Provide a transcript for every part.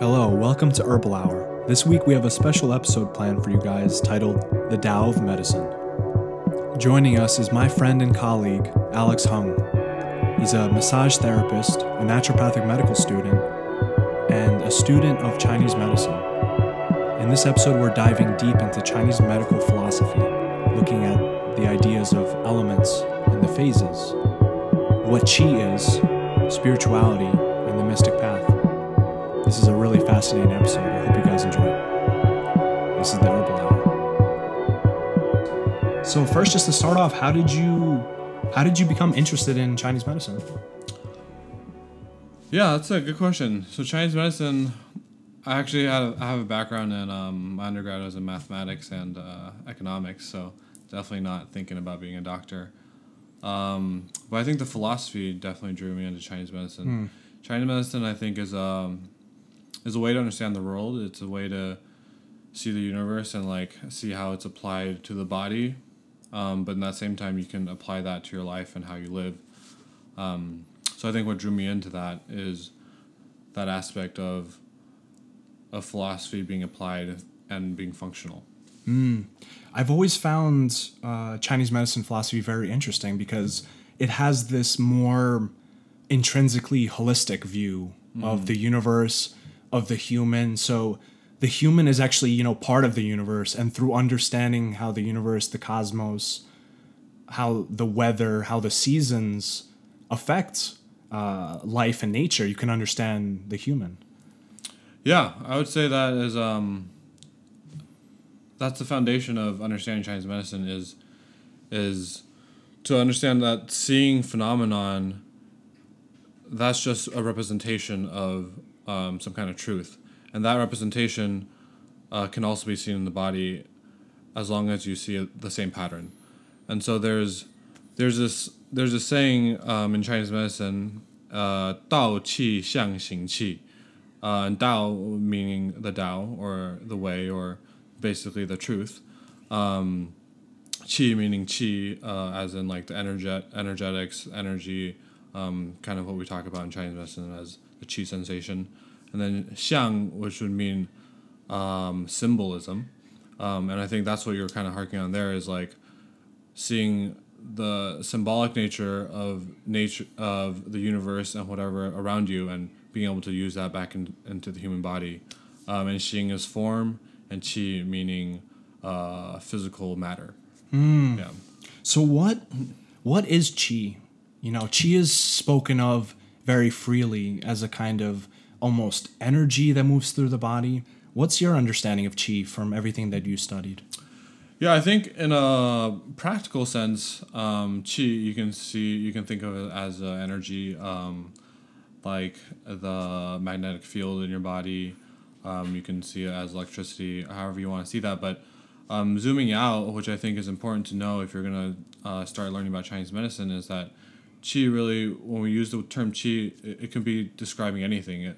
Hello, welcome to Herbal Hour. This week we have a special episode planned for you guys titled The Tao of Medicine. Joining us is my friend and colleague, Alex Hung. He's a massage therapist, a naturopathic medical student, and a student of Chinese medicine. In this episode, we're diving deep into Chinese medical philosophy, looking at the ideas of elements and the phases, what qi is, spirituality, and the mystic path. This is a really fascinating episode. I hope you guys enjoy it. This is the Herbal Hour. So first, just to start off, how did you how did you become interested in Chinese medicine? Yeah, that's a good question. So Chinese medicine, I actually had I have a background in um, my undergrad was in mathematics and uh, economics, so definitely not thinking about being a doctor. Um, but I think the philosophy definitely drew me into Chinese medicine. Chinese medicine, I think, is um, is a way to understand the world. It's a way to see the universe and like see how it's applied to the body. Um, but in that same time, you can apply that to your life and how you live. Um, so I think what drew me into that is that aspect of of philosophy being applied and being functional. I've always found uh, Chinese medicine philosophy very interesting because it has this more intrinsically holistic view of the universe, of the human. So the human is actually, you know, part of the universe, and through understanding how the universe, the cosmos, how the weather, how the seasons affect uh, life and nature, you can understand the human. Yeah, I would say that is um, that's the foundation of understanding Chinese medicine is is to understand that seeing phenomenon that's just a representation of um, some kind of truth. And that representation uh, can also be seen in the body as long as you see the same pattern. And so there's there's this there's a saying um, in Chinese medicine, uh, Dao Qi Xiang Xing Qi. Uh, and Dao meaning the Dao or the way or basically the truth. Um, qi meaning qi uh, as in like the energet- energetics, energy, um, kind of what we talk about in Chinese medicine as the qi sensation. And then xiang, which would mean um, symbolism. Um, and I think that's what you're kind of harking on there is like seeing the symbolic nature of nature of the universe and whatever around you and being able to use that back in, into the human body um, and Xing is form and qi meaning uh, physical matter yeah So what what is chi? You know, chi is spoken of very freely as a kind of almost energy that moves through the body. What's your understanding of chi from everything that you studied? Yeah, I think in a practical sense, um, qi you can see you can think of it as uh, energy, um, like the magnetic field in your body. Um, you can see it as electricity, however you want to see that. But um, zooming out, which I think is important to know if you're gonna uh, start learning about Chinese medicine, is that qi really, when we use the term chi, it, it can be describing anything. It,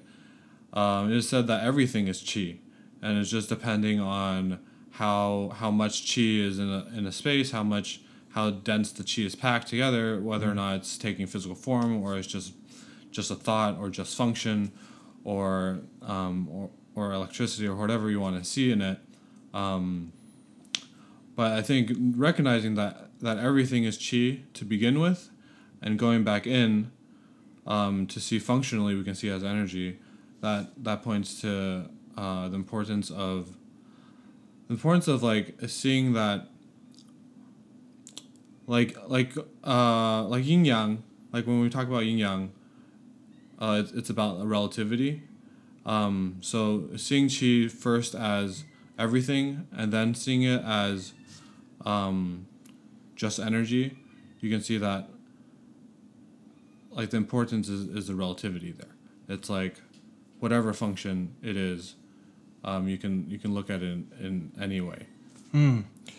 um, it is said that everything is chi, and it's just depending on how how much chi is in a, in a space, how much how dense the chi is packed together, whether or not it's taking physical form or it's just just a thought or just function, or um, or or electricity or whatever you want to see in it. Um, but I think recognizing that that everything is chi to begin with, and going back in um, to see functionally, we can see as energy. That that points to uh, the importance of the importance of like seeing that like like uh like yin yang like when we talk about yin yang uh it's, it's about relativity um so seeing chi first as everything and then seeing it as um just energy you can see that like the importance is, is the relativity there it's like whatever function it is um, you can you can look at it in, in any way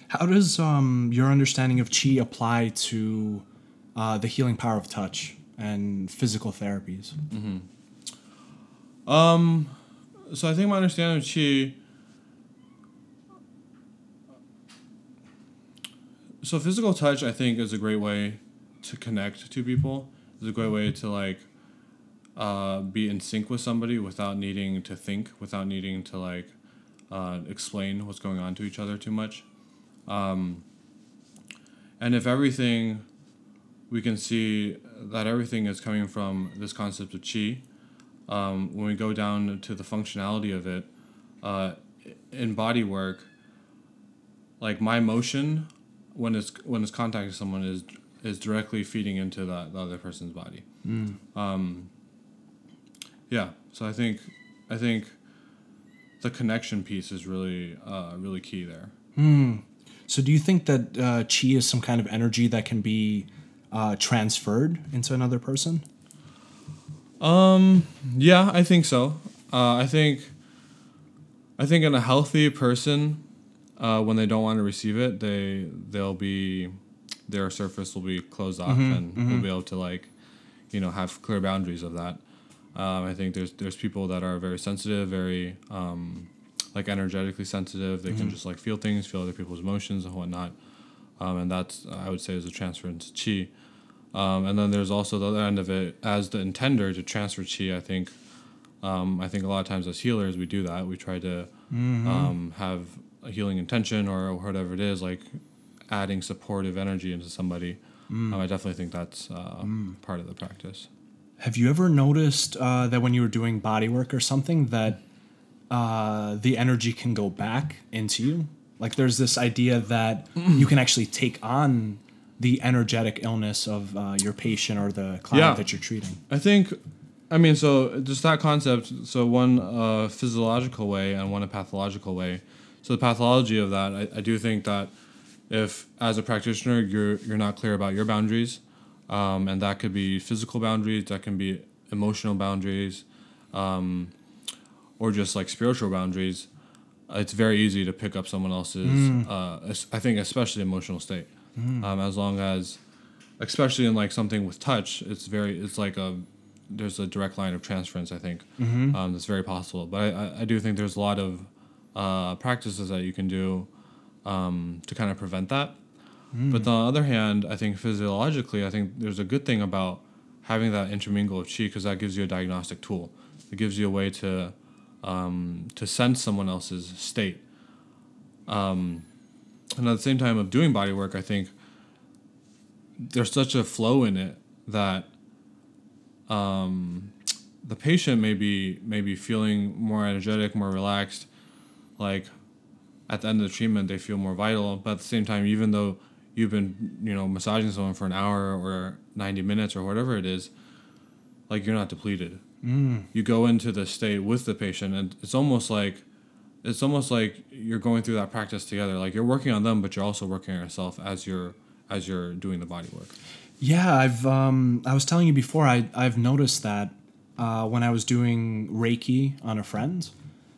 How does um, your understanding of chi apply to uh, the healing power of touch and physical therapies? so I think my understanding of chi. So physical touch, I think, is a great way to connect to people. It's a great way to like uh, be in sync with somebody without needing to think, without needing to like uh, explain what's going on to each other too much. Um, and if everything, we can see that everything is coming from this concept of chi. Um, when we go down to the functionality of it, uh, in body work, like my motion when it's when it's contacting someone is is directly feeding into that the other person's body. Um, yeah, so I think I think the connection piece is really uh, really key there. So do you think that uh, chi is some kind of energy that can be uh, transferred into another person? Yeah, I think so. Uh, I think I think in a healthy person, uh, when they don't want to receive it, they they'll be their surface will be closed off and we'll be able to like, you know, have clear boundaries of that. Um, I think there's there's people that are very sensitive, very um, like energetically sensitive. They can just like feel things, feel other people's emotions and whatnot. Um, and that's I would say is a transfer into chi. Um, and then there's also the other end of it as the intender to transfer chi. I think um, I think a lot of times as healers we do that. We try to um, have a healing intention or whatever it is, like adding supportive energy into somebody. Um, I definitely think that's uh, part of the practice. Have you ever noticed uh, that when you were doing body work or something that uh, the energy can go back into you? Like there's this idea that you can actually take on the energetic illness of uh, your patient or the client Yeah. that you're treating. I think, I mean, so just that concept. So one uh, physiological way and one a pathological way. So the pathology of that, I, I do think that if as a practitioner you're you're not clear about your boundaries, um, and that could be physical boundaries, that can be emotional boundaries, um, or just like spiritual boundaries. It's very easy to pick up someone else's. Uh, I think especially emotional state, um, as long as especially in like something with touch it's very it's like a there's a direct line of transference i think um, that's very possible but I, I, I do think there's a lot of uh, practices that you can do um, to kind of prevent that. But on the other hand i think physiologically i think there's a good thing about having that intermingle of chi because that gives you a diagnostic tool. It gives you a way to um, to sense someone else's state. Um, and at the same time of doing body work i think there's such a flow in it that um, the patient may be maybe feeling more energetic, more relaxed. Like at the end of the treatment, they feel more vital. But at the same time, even though you've been you know massaging someone for an hour or ninety minutes or whatever it is, like you're not depleted. Mm. You go into the state with the patient, and it's almost like it's almost like you're going through that practice together. Like you're working on them, but you're also working on yourself as you're as you're doing the body work. Yeah, I've um, I was telling you before. I I've noticed that uh, when I was doing Reiki on a friend.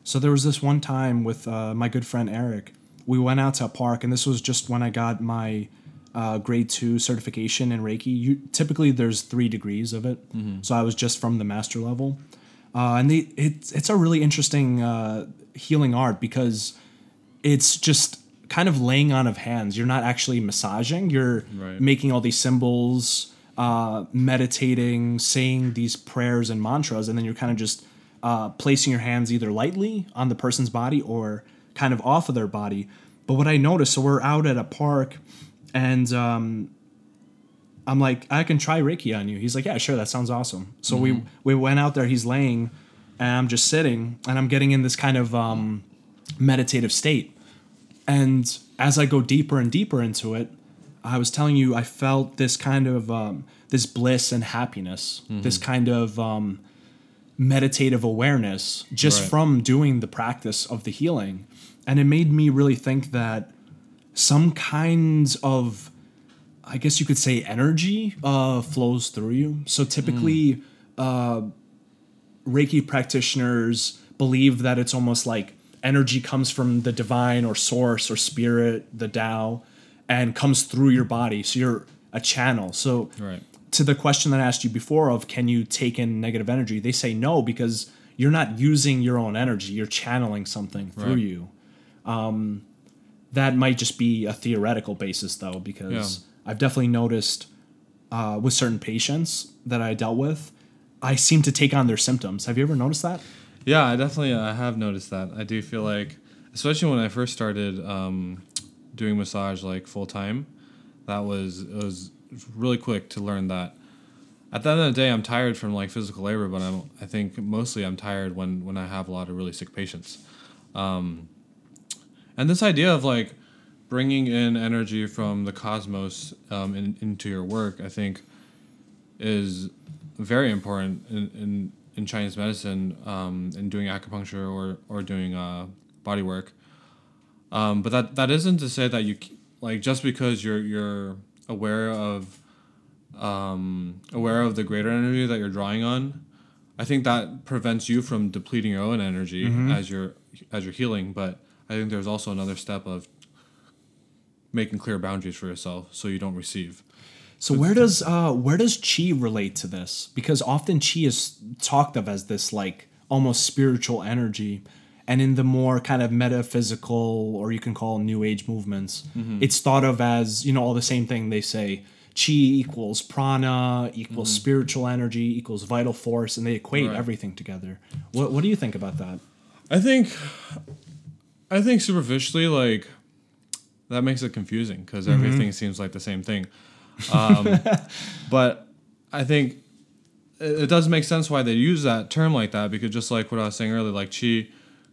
So there was this one time with uh, my good friend Eric. We went out to a park, and this was just when I got my uh, grade two certification in Reiki. You typically there's three degrees of it, so I was just from the master level, uh, and they, it's it's a really interesting uh, healing art because it's just kind of laying on of hands. You're not actually massaging. You're Right. making all these symbols, uh, meditating, saying these prayers and mantras, and then you're kind of just uh, placing your hands either lightly on the person's body or kind of off of their body. But what I noticed, so we're out at a park, and um, I'm like, I can try Reiki on you. He's like, Yeah, sure, that sounds awesome. So we we went out there. He's laying, and I'm just sitting, and I'm getting in this kind of um, meditative state. And as I go deeper and deeper into it, I was telling you, I felt this kind of um, this bliss and happiness, this kind of um, meditative awareness just Right. from doing the practice of the healing. And it made me really think that some kinds of, I guess you could say, energy uh, flows through you. So typically, uh, Reiki practitioners believe that it's almost like energy comes from the divine or source or spirit, the Tao, and comes through your body. So you're a channel. So Right. To the question that I asked you before of can you take in negative energy, they say no because you're not using your own energy. You're channeling something through Right. you. Um, that might just be a theoretical basis though, because I've definitely noticed uh, with certain patients that I dealt with, I seem to take on their symptoms. Have you ever noticed that? Yeah, I definitely I have noticed that. I do feel like, especially when I first started um, doing massage like full time, that was it was really quick to learn that. At the end of the day, I'm tired from like physical labor, but I'm I think mostly I'm tired when when I have a lot of really sick patients. Um, and this idea of like bringing in energy from the cosmos um, in, into your work, I think, is very important in, in, in Chinese medicine um, in doing acupuncture or, or doing uh, body work. Um, but that, that isn't to say that you like just because you're you're aware of um, aware of the greater energy that you're drawing on. I think that prevents you from depleting your own energy Mm-hmm. as you're as you're healing. But I think there's also another step of making clear boundaries for yourself so you don't receive. So where does uh, where does chi relate to this? Because often chi is talked of as this like almost spiritual energy, and in the more kind of metaphysical or you can call new age movements, mm-hmm. it's thought of as you know all the same thing. They say chi equals prana equals mm-hmm. spiritual energy equals vital force, and they equate Right. everything together. What what do you think about that? I think, I think superficially, like, that makes it confusing because mm-hmm. everything seems like the same thing. Um, but I think it, it does make sense why they use that term like that because just like what I was saying earlier, like chi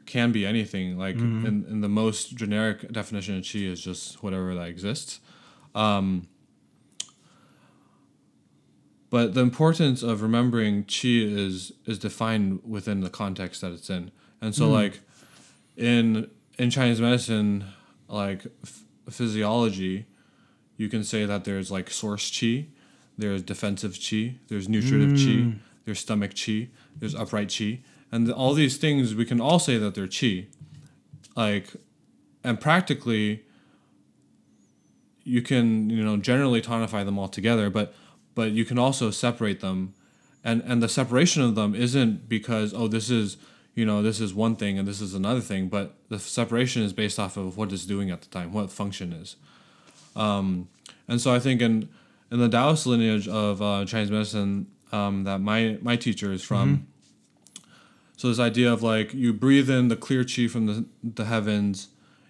can be anything. Like mm-hmm. in, in the most generic definition of chi is just whatever that exists. Um, but the importance of remembering chi is is defined within the context that it's in and so mm-hmm. like in in chinese medicine like f- physiology you can say that there's like source chi there's defensive chi there's nutritive chi mm. there's stomach chi there's upright chi and all these things we can all say that they're chi like and practically you can you know generally tonify them all together but but you can also separate them. And and the separation of them isn't because oh this is you know this is one thing and this is another thing but the separation is based off of what it's doing at the time what function is. Um, and so i think in in the taoist lineage of uh, chinese medicine um, that my my teacher is from so this idea of like you breathe in the clear chi from the, the heavens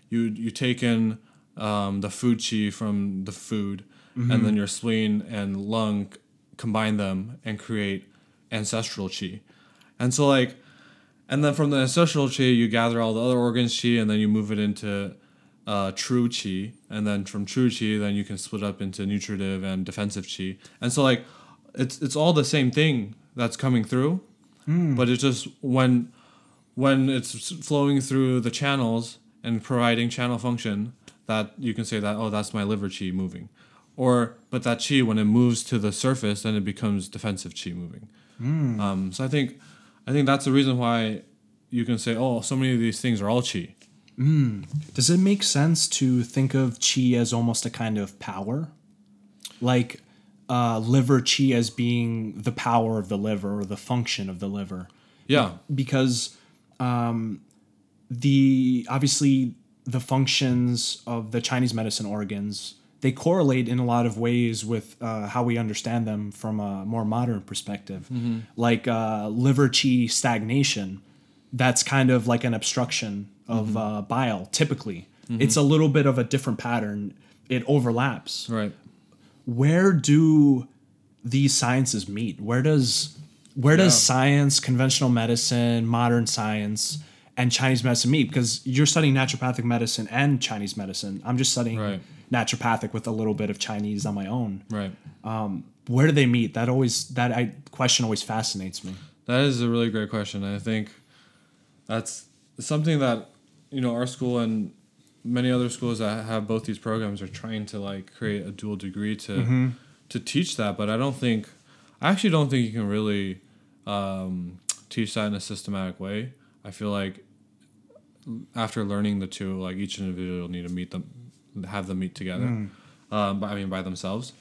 you you take in um, the food chi from the food and then your spleen and lung combine them and create ancestral chi. And so like and then from the ancestral chi you gather all the other organs chi and then you move it into uh, true chi. And then from true chi then you can split up into nutritive and defensive chi. And so like it's it's all the same thing that's coming through Mm. but it's just when when it's flowing through the channels and providing channel function that you can say that oh that's my liver chi moving. Or but that chi when it moves to the surface then it becomes defensive chi moving. Mm. Um, so i think i think that's the reason why you can say oh so many of these things are all chi. Mm. Does it make sense to think of chi as almost a kind of power? Like uh, liver chi as being the power of the liver or the function of the liver? yeah Because um, the obviously the functions of the Chinese medicine organs they correlate in a lot of ways with uh, how we understand them from a more modern perspective. Like uh, liver chi stagnation, that's kind of like an obstruction of uh, bile. Typically, it's a little bit of a different pattern. It overlaps. right Where do these sciences meet? Where does where does science, conventional medicine, modern science, and Chinese medicine meet? Because you're studying naturopathic medicine and Chinese medicine. I'm just studying Right. naturopathic with a little bit of Chinese on my own. right um, Where do they meet? That always that I, question always fascinates me. That is a really great question. I think that's something that you know our school and many other schools that have both these programs are trying to like create a dual degree to to teach that. But I don't think I actually don't think you can really um, teach that in a systematic way. I feel like after learning the two, like each individual will need to meet them, have them meet together. Um, but I mean by themselves.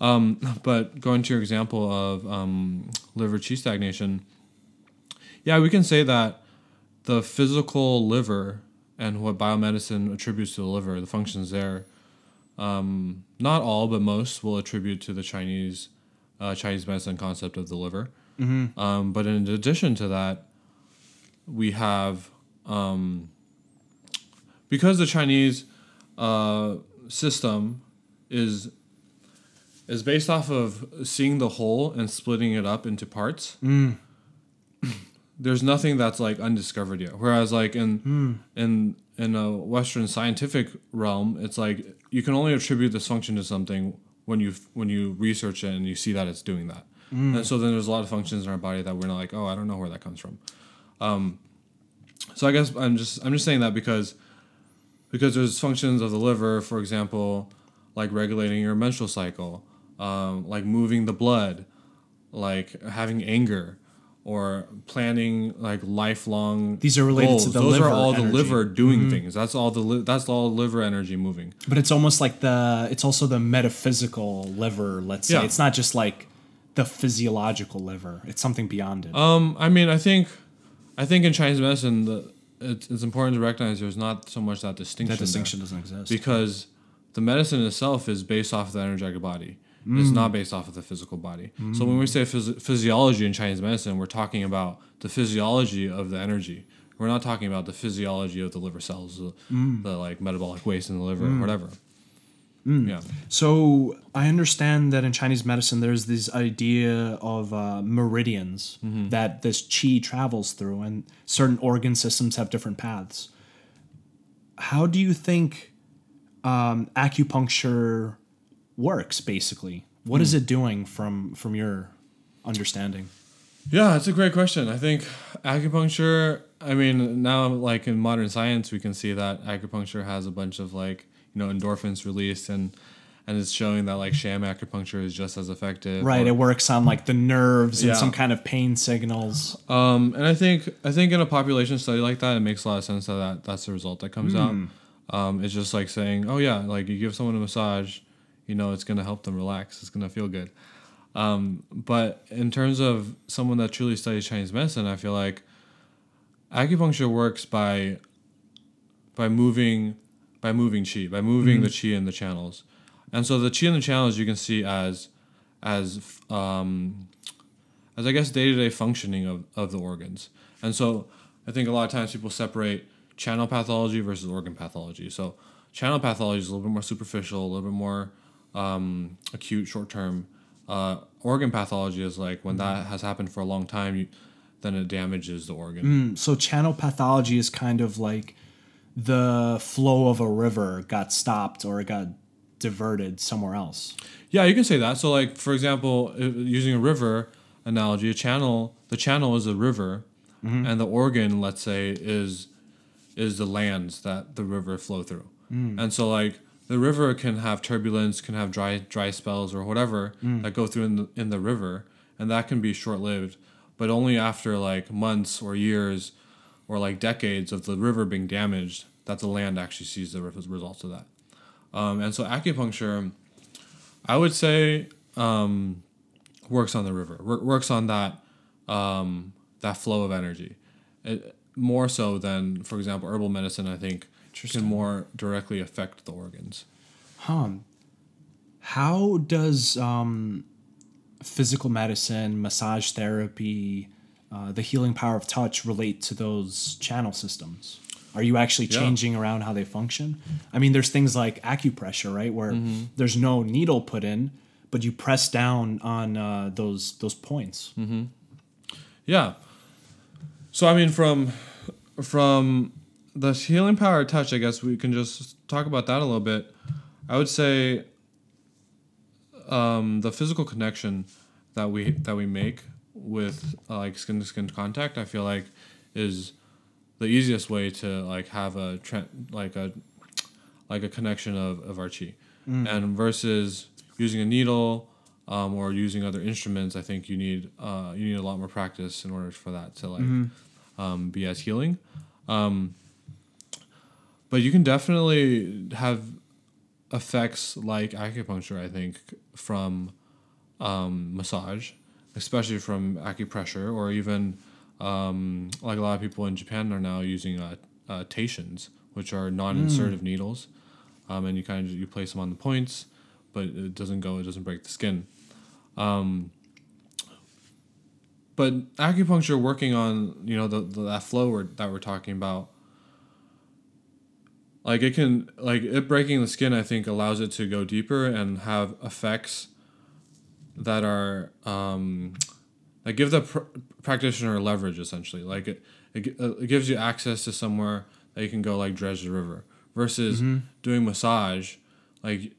Um, but going to your example of um, liver chi stagnation, yeah, we can say that the physical liver and what biomedicine attributes to the liver, the functions there, um, not all but most will attribute to the Chinese uh, Chinese medicine concept of the liver. Um, but in addition to that, we have um, because the Chinese uh, system is is based off of seeing the whole and splitting it up into parts. There's nothing that's like undiscovered yet. Whereas like in in in a Western scientific realm, it's like you can only attribute this function to something when you when you research it and you see that it's doing that. And so then there's a lot of functions in our body that we're not like, oh, I don't know where that comes from. Um, so I guess I'm just I'm just saying that because because there's functions of the liver, for example, like regulating your menstrual cycle, um, like moving the blood, like having anger, or planning like lifelong. These are related to goals. the Those liver are all energy. Mm-hmm. the liver doing things. That's all the li- that's all liver energy moving. But it's almost like the it's also the metaphysical liver, let's say. Yeah. It's not just like the physiological liver. It's something beyond it. Um, I mean, I think, I think in Chinese medicine, the it's, it's important to recognize there's not so much that distinction. that distinction doesn't exist. because the medicine itself is based off of the energetic body. It's Mm. not based off of the physical body. So when we say phys- physiology in Chinese medicine, we're talking about the physiology of the energy. We're not talking about the physiology of the liver cells, the, Mm. the like metabolic waste in the liver, or whatever. Yeah. So I understand that in Chinese medicine, there's this idea of uh, meridians that this qi travels through, and certain organ systems have different paths. How do you think um, acupuncture works? Basically, what is it doing from from your understanding? Yeah, it's a great question. I think acupuncture, I mean, now like in modern science, we can see that acupuncture has a bunch of like, you know, endorphins released and and it's showing that like sham acupuncture is just as effective. Right, or- it works on like the nerves and some kind of pain signals. Um, and I think I think in a population study like that, it makes a lot of sense that, that that's the result that comes out. Um, it's just like saying, oh yeah, like you give someone a massage, you know, it's gonna help them relax. It's gonna feel good. Um, but in terms of someone that truly studies Chinese medicine, I feel like acupuncture works by by moving by moving chi, by moving the chi in the channels. And so the chi in the channels you can see as as um, as I guess day to day functioning of, of the organs. And so I think a lot of times people separate channel pathology versus organ pathology. So channel pathology is a little bit more superficial, a little bit more um, acute, short term. Uh, organ pathology is like when that has happened for a long time, you, then it damages the organ. So channel pathology is kind of like the flow of a river got stopped or it got diverted somewhere else. Yeah, you can say that. So, like for example, uh, using a river analogy, a channel, the channel is a river, and the organ, let's say, is is the lands that the river flow through. And so, like the river can have turbulence, can have dry dry spells or whatever that go through in the in the river, and that can be short lived, but only after like months or years, or like decades of the river being damaged that the land actually sees the results of that. Um, and so acupuncture. I would say um, works on the river, wor- works on that um, that flow of energy, it, more so than, for example, herbal medicine. I think can more directly affect the organs. How does um, physical medicine, massage therapy, uh, the healing power of touch relate to those channel systems? Are you actually Yeah. changing around how they function? I mean, there's things like acupressure, right, where Mm-hmm. there's no needle put in, but you press down on uh, those those points. Mm-hmm. Yeah. So I mean, from from the healing power of touch, I guess we can just talk about that a little bit. I would say um, the physical connection that we that we make with uh, like skin to skin contact, I feel like is the easiest way to like have a tre- like a like a connection of, of our chi, and versus using a needle um, or using other instruments, I think you need uh, you need a lot more practice in order for that to like um, be as healing. Um, but you can definitely have effects like acupuncture. I think from um, massage, especially from acupressure, or even um, like a lot of people in Japan are now using uh, uh, teishins, which are non-insertive needles, um, and you kind of you place them on the points, but it doesn't go, it doesn't break the skin. Um, but acupuncture working on you know the, the that flow we're, that we're talking about like it can like it breaking the skin i think allows it to go deeper and have effects that are um that give the pr- practitioner leverage essentially. Like it, it, uh, it gives you access to somewhere that you can go like dredge the river versus doing massage. Like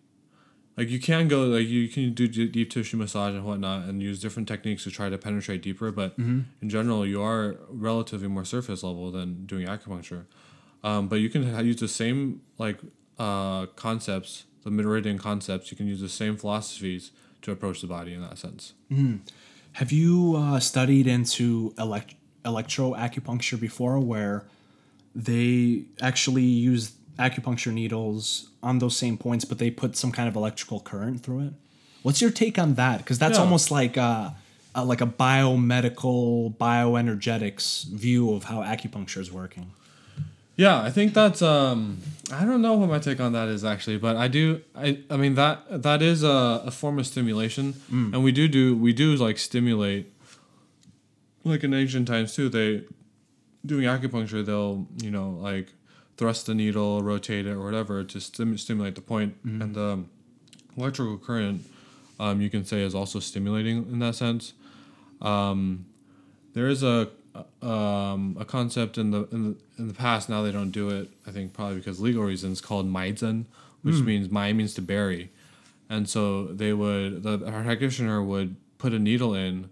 like you can go like you can do d- deep tissue massage and whatnot and use different techniques to try to penetrate deeper but in general you are relatively more surface level than doing acupuncture um, but you can use the same like uh, concepts the meridian concepts you can use the same philosophies to approach the body in that sense Have you uh, studied into elect- electro acupuncture before, where they actually use acupuncture needles on those same points, but they put some kind of electrical current through it? What's your take on that? Because that's Yeah. almost like a, a like a biomedical bioenergetics view of how acupuncture is working. Yeah, I think that's um I don't know what my take on that is actually, but I do I I mean that that is a, a form of stimulation. And we do do we do like stimulate like in ancient times too, they doing acupuncture they'll, you know, like thrust the needle, rotate it or whatever to stim- stimulate the point. And the electrical current um, you can say is also stimulating in that sense. Um, there is a um, a concept in the, in the in the past. Now they don't do it. I think probably because legal reasons. Called maizhen, which means mai means to bury, and so they would the practitioner would put a needle in,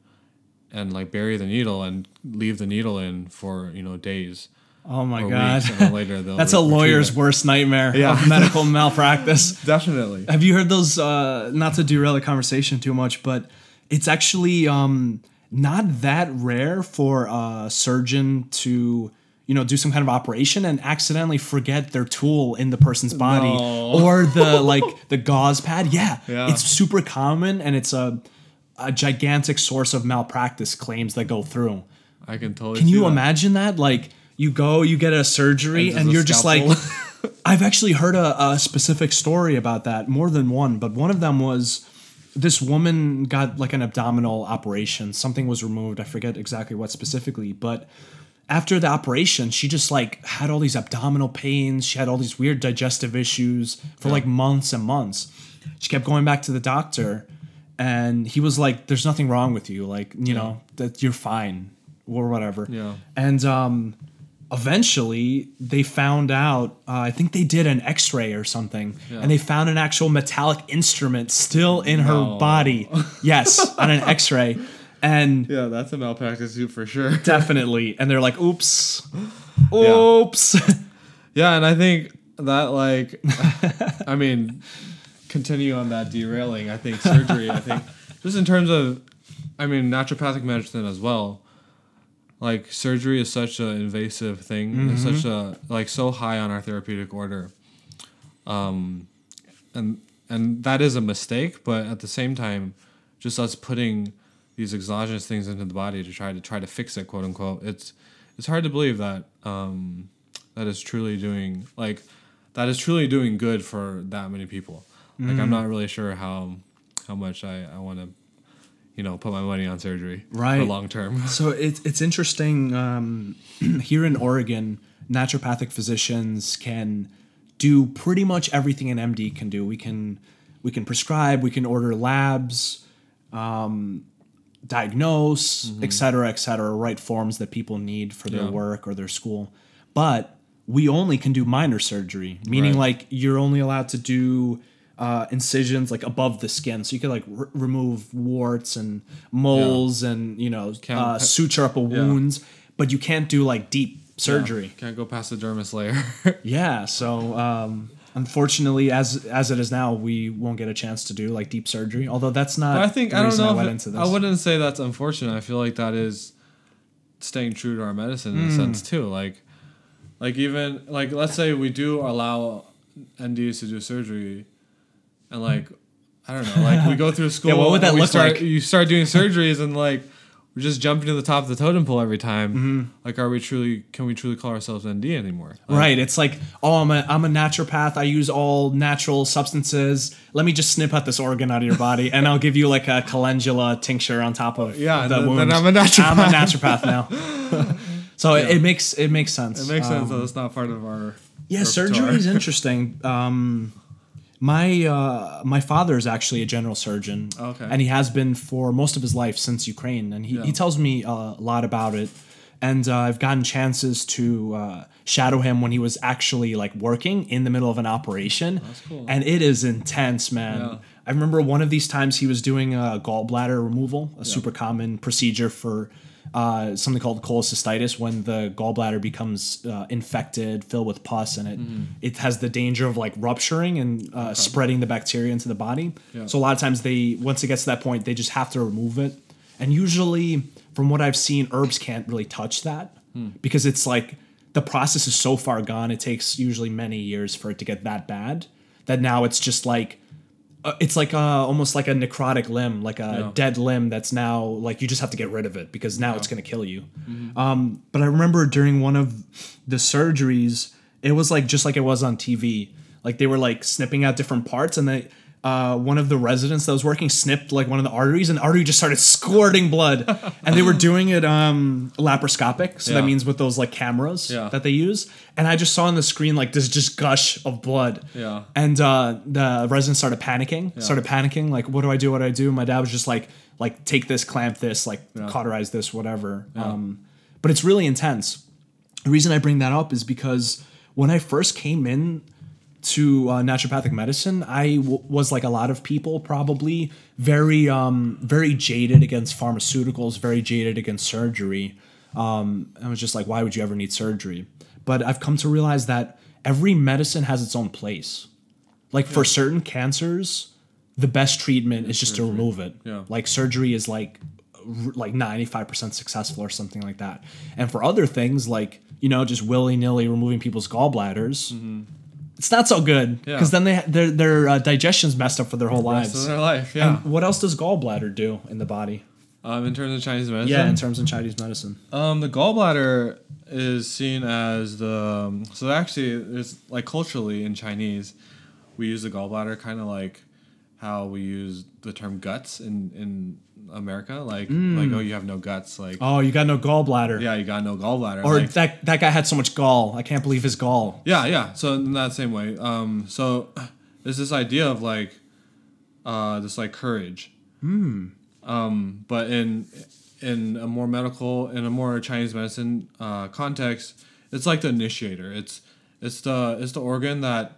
and like bury the needle and leave the needle in for you know days Oh my or god, weeks, and then later that's a re- lawyer's it. worst nightmare Yeah. of medical malpractice. Definitely. Have you heard those? Uh, not to derail the conversation too much, but it's actually um, not that rare for a surgeon to, you know, do some kind of operation and accidentally forget their tool in the person's body No. or the like the gauze pad. Yeah, Yeah. it's super common and it's a a gigantic source of malpractice claims that go through. I can totally. Can you that. imagine that? Like you go, you get a surgery, And and, you're just like. I've actually heard a, a specific story about that, more than one, but one of them was this woman got like an abdominal operation. Something was removed. I forget exactly what specifically, but after the operation, she just like had all these abdominal pains. She had all these weird digestive issues for like months and months. She kept going back to the doctor, and he was like, "There's nothing wrong with you. Like, you know, that you're fine or whatever." Yeah. And um, eventually, they found out. Uh, I think they did an X-ray or something, and they found an actual metallic instrument still in her No. body. Yes, on an X-ray, and Yeah, that's a malpractice suit for sure. definitely. And they're like, "Oops, oops." Yeah, and I think that like, I mean, continue on that derailing. I think surgery. I think just in terms of, I mean, naturopathic medicine as well. Like surgery is such an invasive thing. It's such a like so high on our therapeutic order. Um, and and that is a mistake, but at the same time, just us putting these exogenous things into the body to try to try to fix it, quote unquote. It's it's hard to believe that um, that is truly doing like that is truly doing good for that many people. Like I'm not really sure how how much I, I want to you know put my money on surgery right. for long term. So it's it's interesting. Um, here in Oregon, naturopathic physicians can do pretty much everything an MD can do. We can we can prescribe, we can order labs, um, diagnose, et cetera, et cetera, write forms that people need for their Yeah. work or their school. But we only can do minor surgery, meaning Right. like you're only allowed to do uh, incisions like above the skin, so you could like r- remove warts and moles and you know uh, suture up a wounds, but you can't do like deep surgery. Can't go past the dermis layer. Yeah, so um, unfortunately, as as it is now, we won't get a chance to do like deep surgery. Although that's not. I think I don't know. I went if into it- this. I wouldn't say that's unfortunate. I feel like that is staying true to our medicine in a sense Hmm. too. Like, like even like let's say we do allow NDs to do surgery, and like I don't know, like we go through school. Yeah, what would that look start, like? You start doing surgeries and like we're just jumping to the top of the totem pole every time. Like, are we truly? Can we truly call ourselves ND anymore? Like, Right. It's like, oh, I'm a, I'm a naturopath. I use all natural substances. Let me just snip out this organ out of your body, and I'll give you like a calendula tincture on top of Yeah, the then- wound. then I'm a naturopath. I'm a naturopath now. so it, it makes it makes sense. It makes sense Um, that it's not part of our. Yeah, surgery is interesting. Um, my uh, my father is actually a general surgeon, Okay. and he has been for most of his life since Ukraine, and he, Yeah. he tells me uh, a lot about it. And uh, I've gotten chances to uh, shadow him when he was actually like working in the middle of an operation, That's cool. and it is intense, man. Yeah. I remember one of these times he was doing a gallbladder removal, a super common procedure for uh, something called cholecystitis when the gallbladder becomes uh, infected, filled with pus, and it Mm-hmm. it has the danger of like rupturing and uh, spreading the bacteria into the body. Yeah. So a lot of times they once it gets to that point, they just have to remove it. And usually, from what I've seen, herbs can't really touch that Hmm. because it's like the process is so far gone. It takes usually many years for it to get that bad. That now it's just like uh, it's like uh, almost like a necrotic limb, like a Yeah. dead limb that's now like you just have to get rid of it because now it's going to kill you. Mm-hmm. Um, but I remember during one of the surgeries, it was like just like it was on TV. Like they were like snipping out different parts, and they uh, one of the residents that was working snipped like one of the arteries, and the artery just started squirting blood. and they were doing it um, laparoscopic, so that means with those like cameras Yeah. that they use. And I just saw on the screen like this just gush of blood. Yeah. And uh, the resident started panicking. Started panicking. Like, what do I do? What do I do? My dad was just like, like take this, clamp this, like cauterize this, whatever. Um, but it's really intense. The reason I bring that up is because when I first came in to uh, naturopathic medicine, I w- was like a lot of people, probably very, um, very jaded against pharmaceuticals, very jaded against surgery. Um, I was just like, why would you ever need surgery? But I've come to realize that every medicine has its own place. Like for certain cancers, the best treatment is just to remove it. Yeah. Like surgery is like like 95% successful or something like that. And for other things like, you know, just willy-nilly removing people's gallbladders, it's not so good Mm-hmm. Yeah. because then they their their uh, digestion's messed up for their whole of lives. their life, yeah. And what else does gallbladder do in the body? um, in terms of Chinese medicine, Yeah, in terms of Chinese medicine. Um, the gallbladder is seen as the um, so actually it's like culturally in Chinese, we use the gallbladder kind of like how we use the term guts in in America, like like oh you have no guts, like Oh, you got no gallbladder. yeah you got no gallbladder, Or like, that that guy had so much gall. I can't believe his gall. yeah yeah. So in that same way, um, so there's this idea of like, uh, this like courage, um, but in in a more medical in a more Chinese medicine uh, context, it's like the initiator. It's it's the it's the organ that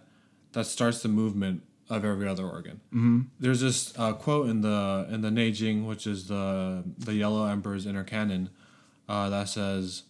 that starts the movement of every other organ. Mm-hmm. There's this uh, quote in the in the Neijing, which is the the Yellow Emperor's inner canon, uh, that says,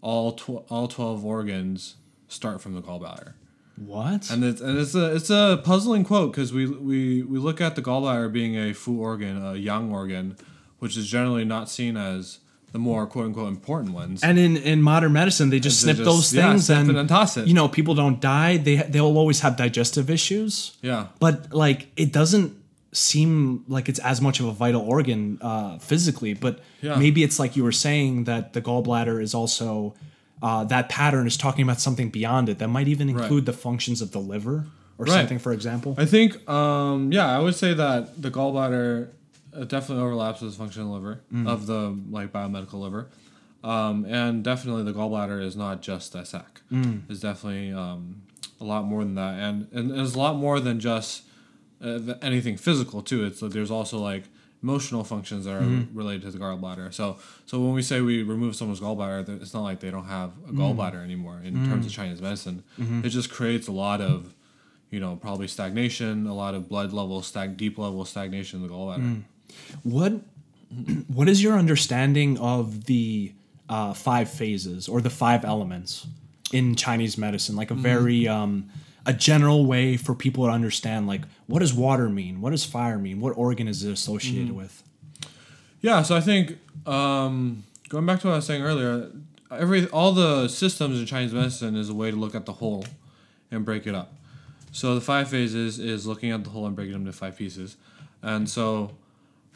all tw- all twelve organs start from the gallbladder. What? And it's and it's a it's a puzzling quote because we, we we look at the gallbladder being a fu organ, a yang organ, which is generally not seen as the more quote unquote important ones. And in, in modern medicine, they just snip just- those yeah, things snip and, and toss it. You know, people don't die. They they'll always have digestive issues. yeah, But like, it doesn't seem like it's as much of a vital organ uh, physically. But Yeah. maybe it's like you were saying that the gallbladder is also uh, that pattern is talking about something beyond it that might even include the functions of the liver or Right. something, for example. I think um, yeah, I would say that the gallbladder uh, definitely overlaps with the function of the liver of the like biomedical liver. Um, and definitely the gallbladder is not just a sac. It's definitely um, a lot more than that, and and it's a lot more than just uh, anything physical too. It's there's also like emotional functions that are related to the gallbladder. So so when we say we remove someone's gallbladder, it's not like they don't have a gallbladder anymore in terms of Chinese medicine. It just creates a lot of you know probably stagnation, a lot of blood level stag deep level stagnation in the gallbladder. What what is your understanding of the uh, five phases or the five elements in Chinese medicine? Like a very um, a general way for people to understand. Like, what does water mean? What does fire mean? What organ is it associated with? Yeah, so I think um, going back to what I was saying earlier, every all the systems in Chinese medicine is a way to look at the whole and break it up. So the five phases is looking at the whole and breaking them into five pieces, and so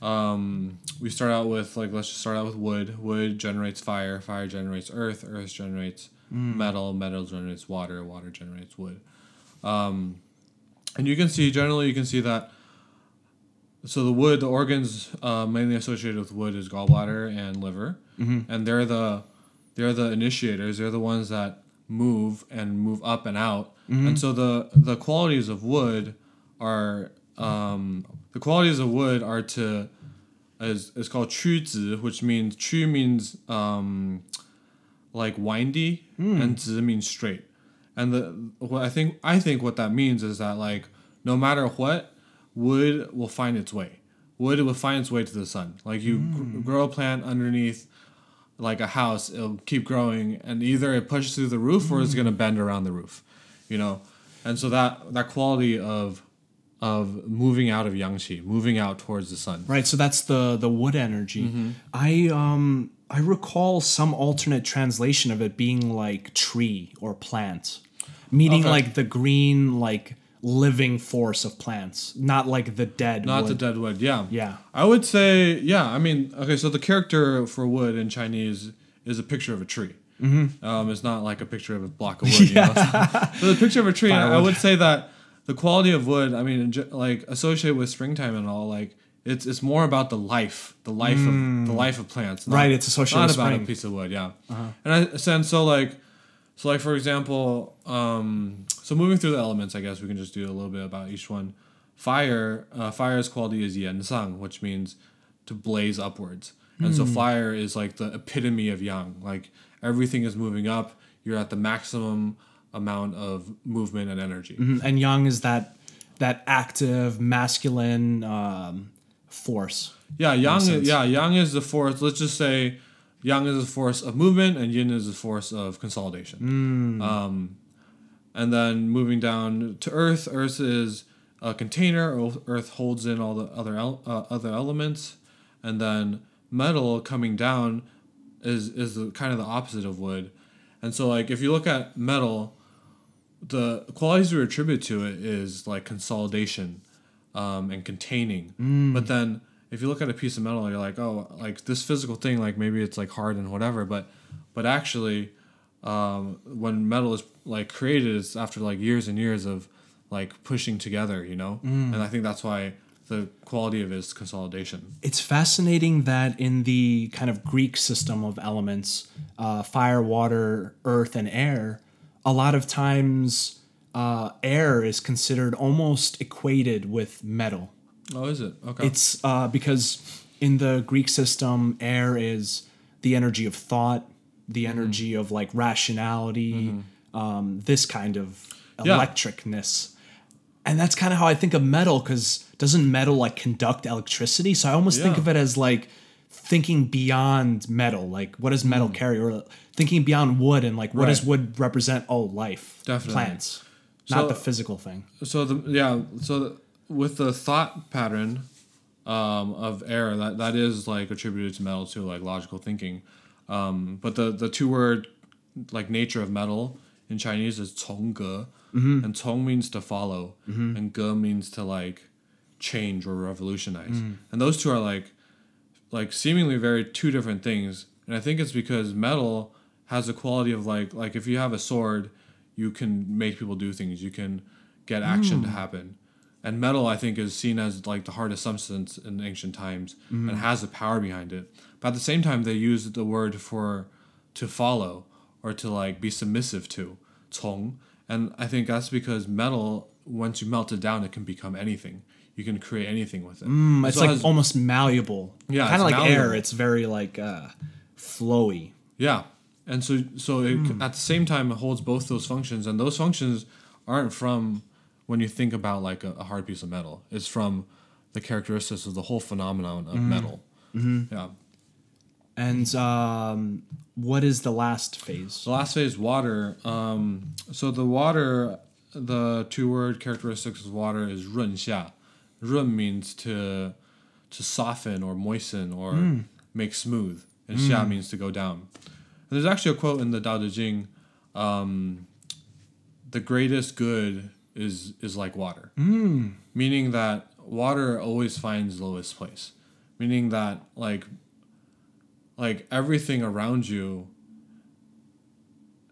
um, we start out with like let's just start out with wood. Wood generates fire. Fire generates earth. Earth generates metal. Metal generates water. Water generates wood. Um, and you can see generally you can see that. So the wood, the organs uh, mainly associated with wood is gallbladder and liver, and they're the they're the initiators. They're the ones that move and move up and out. And so the the qualities of wood are um, the qualities of wood are to is is called chuzi, which means chu means um, like windy, mm. and zi means straight. And the what I think I think what that means is that like no matter what, wood will find its way. Wood will find its way to the sun. Like you mm. grow a plant underneath like a house, it'll keep growing, and either it pushes through the roof mm. or it's hmm. gonna bend around the roof, you know. And so that that quality of of moving out of yangqi, moving out towards the sun. Right, so that's the the wood energy. I um I recall some alternate translation of it being like tree or plant, meaning Okay. like the green like living force of plants, not like the dead. Not the dead wood, yeah. Yeah. I would say, yeah. I mean, okay. So the character for wood in Chinese is a picture of a tree. Mm-hmm. Um, it's not like a picture of a block of wood. You know? so the picture of a tree. I would say that the quality of wood. I mean, like associated with springtime and all, like it's it's more about the life, the life of the life of plants. not- Right, it's associated with not about spring. a piece of wood. Yeah. And I and so like. So like for example, um, so moving through the elements, I guess we can just do a little bit about each one. Fire, uh, fire's quality is yan shang, which means to blaze upwards, and so fire is like the epitome of yang. Like everything is moving up. You're at the maximum amount of movement and energy. Mhm, And yang is that that active masculine um, force. Yeah, yang. sense. Yeah, yang is the force. Let's just say, yang is the force of movement, and yin is the force of consolidation. Um, and then moving down to earth, earth is a container. Earth- Earth holds in all the other el- uh, other elements, and then metal coming down is is the kind of the opposite of wood. And so, like, if you look at metal, the qualities we attribute to it is like consolidation um, and containing. But then if you look at a piece of metal, you're like, oh, like this physical thing, like maybe it's like hard and whatever. But but actually, um, when metal is like created, it's after like years and years of like pushing together, you know. And I think that's why the quality of it is consolidation. It's fascinating that in the kind of Greek system of elements, uh, fire, water, earth, and air, a lot of times uh, air is considered almost equated with metal. Oh, is it? Okay. It's uh, because in the Greek system, air is the energy of thought, the Mm-hmm. energy of like rationality, um, this kind of Yeah. electricness. And that's kind of how I think of metal because doesn't metal like conduct electricity? So I almost think of it as like thinking beyond metal, like what does metal mm. carry, or thinking beyond wood and like what right. does wood represent? Oh, life, Definitely. plants, so, not the physical thing. So the yeah, so the, with the thought pattern um, of air, that that is like attributed to metal too, like logical thinking. Um, but the the two word like nature of metal in Chinese is cong mm-hmm. and cong means to follow, mm-hmm. and 格 means to like change or revolutionize, mm-hmm. and those two are like like seemingly very two different things. And i think it's because metal has a quality of like like if you have a sword you can make people do things. You can get action to hmm. happen. And metal i think is seen as like the hardest substance in ancient times and hmm. has the power behind it. But at the same time they use the word for to follow or to like be submissive to 从 and i think that's because metal once you melt it down it can become anything you can create anything with it Mm, it's So it like has- almost malleable. Yeah, kind of like air. It's very like uh, flowy. Yeah, and so so it, at the same time it holds both those functions, and those functions aren't from when you think about like a, a hard piece of metal. It's from the characteristics of the whole phenomenon of metal. Yeah. And um, what is the last phase? The last phase, water. Um, so the water, the two word characteristics of water is 润 Run means to to soften or moisten or mm. make smooth, and mm. Xia means to go down. And there's actually a quote in the Tao Te Ching, um, the greatest good is is like water, mm. meaning that water always finds lowest place, meaning that like like everything around you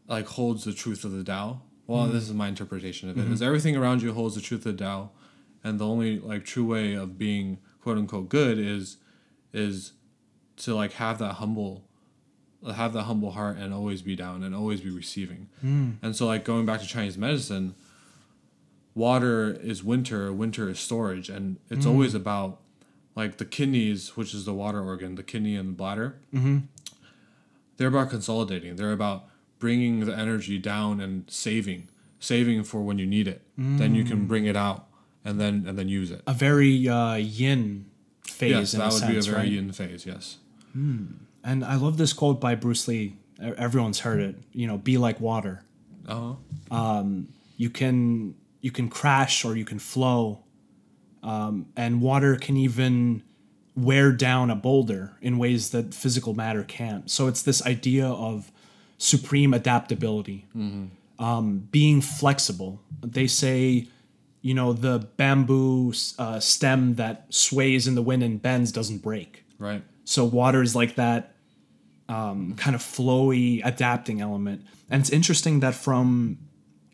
like holds the truth of the Tao. Well, mm. this is my interpretation of it. Mm-hmm. Is everything around you holds the truth of the Tao, and the only like true way of being quote unquote good is is to like have that humble have that humble heart and always be down and always be receiving. Hmm. And so like going back to Chinese medicine, water is winter, winter is storage, and it's hmm. always about like the kidneys, which is the water organ, the kidney and the bladder. Mm-hmm. They're about consolidating. They're about bringing the energy down and saving, saving for when you need it. Then you can hmm. bring it out and then and then use it. A very uh, yin phase yes, that would sense, be a very right? yin phase. Yes. And I love this quote by Bruce Lee. Everyone's heard it. You know, be like water. Uh huh. You can you can crash or you can flow, um, and water can even wear down a boulder in ways that physical matter can't. So it's this idea of supreme adaptability, um, being flexible. They say, you know, the bamboo uh, stem that sways in the wind and bends doesn't break. Right. So water is like that um, kind of flowy adapting element. And it's interesting that from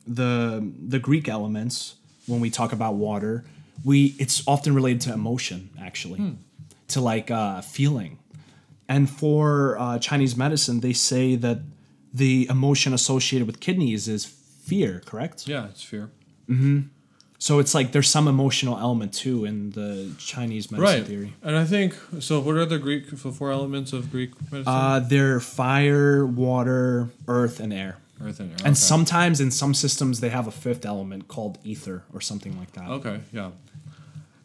the the Greek elements, when we talk about water, we it's often related to emotion, actually, to like uh, feeling. And for uh, Chinese medicine, they say that the emotion associated with kidneys is fear, correct? Yeah, it's fear. So it's like there's some emotional element too in the Chinese medicine Right. theory. And I think so. What are the Greek the four elements of Greek medicine? Uh, they're fire, water, earth, and air. Earth and air. And okay. sometimes in some systems they have a fifth element called ether or something like that. Okay, yeah.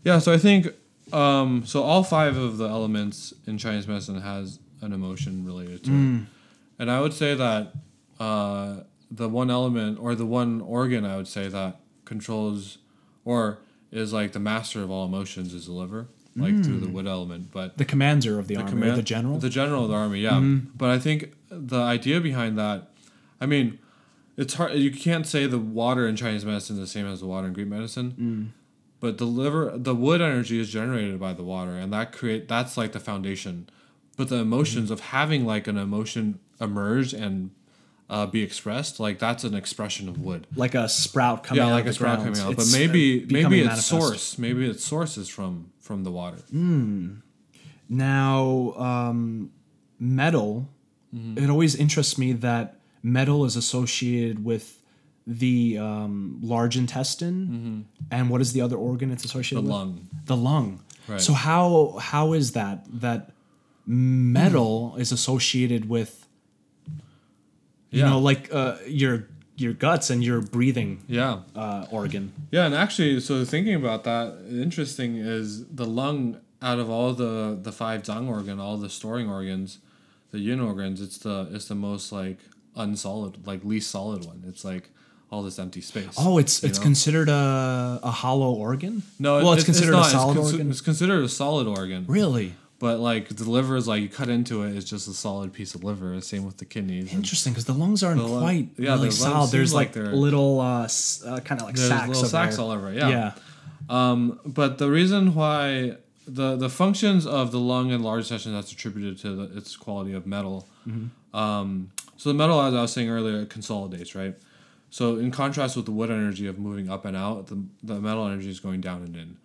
Yeah, so I think um, so all five of the elements in Chinese medicine has an emotion related to it. And I would say that uh, the one element or the one organ I would say that controls or is like the master of all emotions is the liver, like through the hmm. wood element. But The commander of the, army, or command- the general. The general of the army, yeah. Mm-hmm. But I think the idea behind that, I mean, it's hard. You can't say the water in Chinese medicine is the same as the water in Greek medicine. Mm. But the liver, the wood energy is generated by the water, and that create that's like the foundation. But the emotions mm-hmm. of having like an emotion emerge and uh, be expressed, like that's an expression of wood. like a sprout coming yeah, out like of a the sprout ground. coming out. But It's, uh, maybe maybe its manifest. source, maybe its source is from from the water. Mm. Now, um, metal. Mm-hmm. It always interests me that metal is associated with the um, large intestine, and what is the other organ it's associated Mm-hmm. The with? lung. The lung. Right. So how how is that that metal is associated with you Yeah. know like uh, your your guts and your breathing Yeah. uh, organ? Yeah, and actually, so thinking about that, interesting is the lung out of all the the five zang organ, all the storing organs, the yin organs, it's the it's the most like unsolid, like least solid one. It's like all this empty space. Oh, it's it's know? considered a, a hollow organ. no, well, it- it's considered a not. solid it's, consi- organ. It's considered a solid organ, Really but like the liver is like you cut into it, it's just a solid piece of liver. Same with the kidneys. interesting because the lungs aren't lung- quite yeah, really the solid. There's like, like little uh, s- uh, kind of like sacks little of sacs all over. Yeah. yeah. Um, but the reason why the the functions of the lung and large intestine that's attributed to the, its quality of metal. Um, so the metal, as I was saying earlier, it consolidates, right? So in contrast with the wood energy of moving up and out, the, the metal energy is going down and in.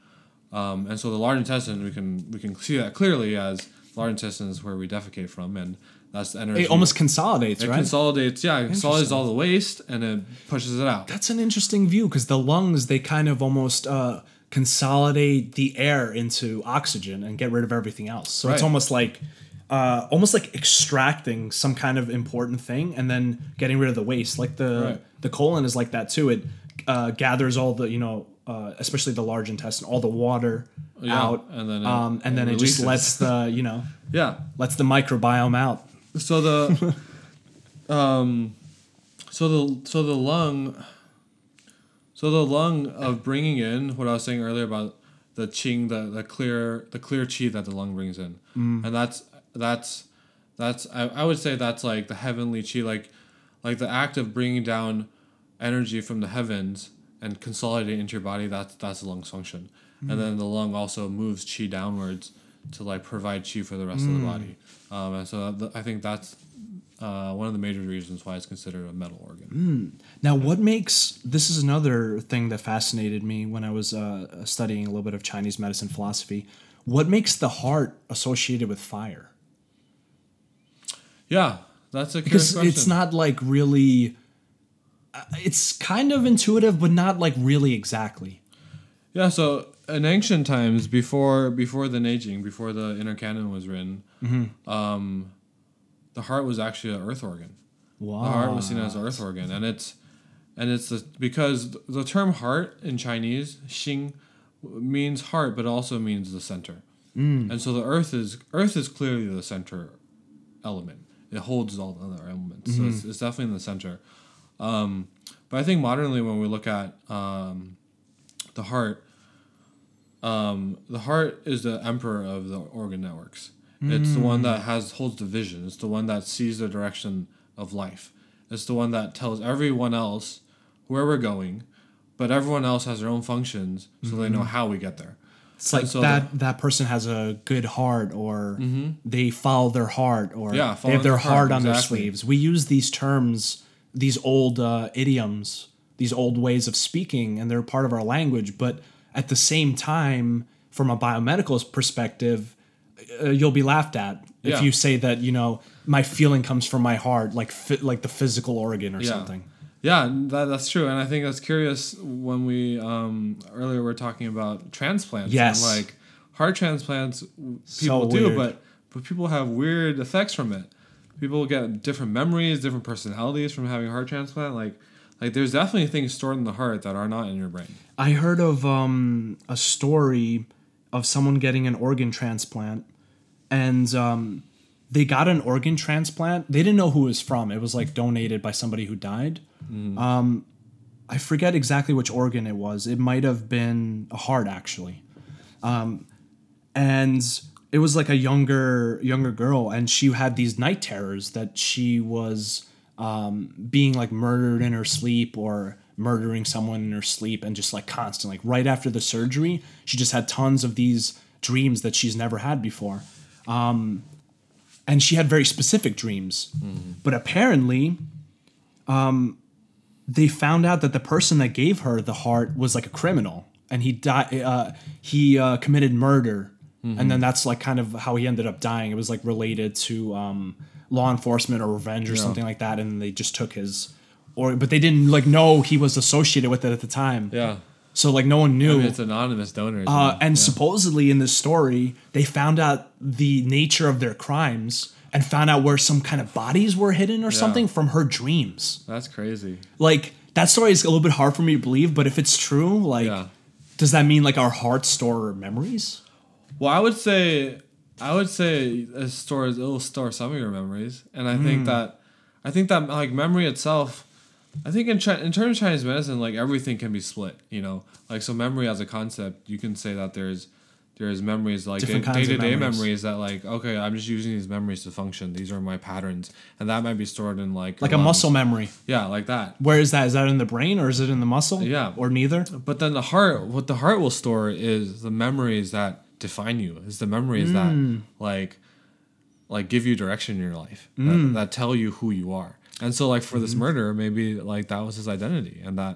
Um, and so the large intestine, we can we can see that clearly as large intestine is where we defecate from, and that's the energy. It almost consolidates, it right? consolidates. Yeah, it consolidates all the waste and it pushes it out. That's an interesting view because the lungs they kind of almost uh, consolidate the air into oxygen and get rid of everything else. So it's almost like uh, almost like extracting some kind of important thing and then getting rid of the waste. Like the Right. the colon is like that too. It uh, gathers all the you know. Uh, especially the large intestine, all the water Yeah, out, and then it- um, and it then it just lets the you know Yeah, lets the microbiome out. so the um so the so the lung so the lung of bringing in what i was saying earlier about the qing the, the clear the clear chi that the lung brings in. And that's that's that's I, I would say that's like the heavenly chi like like the act of bringing down energy from the heavens and consolidating into your body that's that's the lung's function and then the lung also moves chi downwards to like provide chi for the rest of the body. Um, and so th- I think that's uh, one of the major reasons why it's considered a metal organ. Now, what makes this is another thing that fascinated me when I was uh, studying a little bit of Chinese medicine philosophy. What makes the heart associated with fire? Yeah, that's a Because question. it's not like really. Uh, It's kind of intuitive, but not like really exactly. Yeah, so in ancient times, before before the Neijing, before the inner canon was written, um, the heart was actually an earth organ. Wow. The heart was seen as an earth organ, and it's and it's the, because the term heart in Chinese, xin, means heart, but also means the center. And so the earth is earth is clearly the center element. It holds all the other elements, so it's, it's definitely in the center. Um, but I think modernly, when we look at um, the heart, um, the heart is the emperor of the organ networks. It's the one that has holds the vision. It's the one that sees the direction of life. It's the one that tells everyone else where we're going, but everyone else has their own functions, so they know how we get there. It's like so that that person has a good heart, or they follow their heart, or Mm-hmm. Yeah, they have their their heart, heart, on their sleeves. We use these terms, these old uh, idioms, these old ways of speaking, and they're part of our language. But at the same time, from a biomedical perspective, uh, you'll be laughed at if Yeah. you say that you know my feeling comes from my heart, like fi- like the physical organ or Yeah. something. Yeah, that, that's true, and I think that's curious. When we um, earlier we were talking about transplants, Yes. and like heart transplants, w- So people do, but but people have weird effects from it. People get different memories, different personalities from having a heart transplant. Like like there's definitely things stored in the heart that are not in your brain. I heard of um, a story of someone getting an organ transplant, and um, they got an organ transplant. They didn't know who it was from. It was like donated by somebody who died. Um, I forget exactly which organ it was. It might have been a heart, actually. Um, and it was like a younger younger girl, and she had these night terrors that she was um, being like murdered in her sleep or murdering someone in her sleep and just like constant like right after the surgery she just had tons of these dreams that she's never had before. Um, and she had very specific dreams. But apparently um, they found out that the person that gave her the heart was like a criminal. And he died uh, he uh, committed murder and then that's like kind of how he ended up dying it was like related to um, law enforcement or revenge or something like that and they just took his or but they didn't like know he was associated with it at the time Yeah, so like no one I knew mean, it's anonymous donors. uh, yeah. and supposedly in this story, they found out the nature of their crimes and found out where some kind of bodies were hidden or something from her dreams. that's crazy. Like that story is a little bit hard for me to believe, but if it's true, like, Yeah. does that mean like our hearts store memories? Well, I would say, I would say it stores it'll store some of your memories, and I Hmm. think that, I think that like memory itself, I think in Chi- in terms of Chinese medicine, like everything can be split. You know, like so memory as a concept, you can say that there's there's memories like day to day memories. memories that like okay, I'm just using these memories to function. These are my patterns, and that might be stored in like Like a lungs. muscle memory. Yeah, like that. Where is that? Is that in the brain or is it in the muscle? Yeah. Or neither? But then the heart, what the heart will store is the memories that define you. Is the memories Mm. that like, like give you direction in your life Mm. that, that tell you who you are. And so like for Mm-hmm. this murder, maybe like that was his identity, and that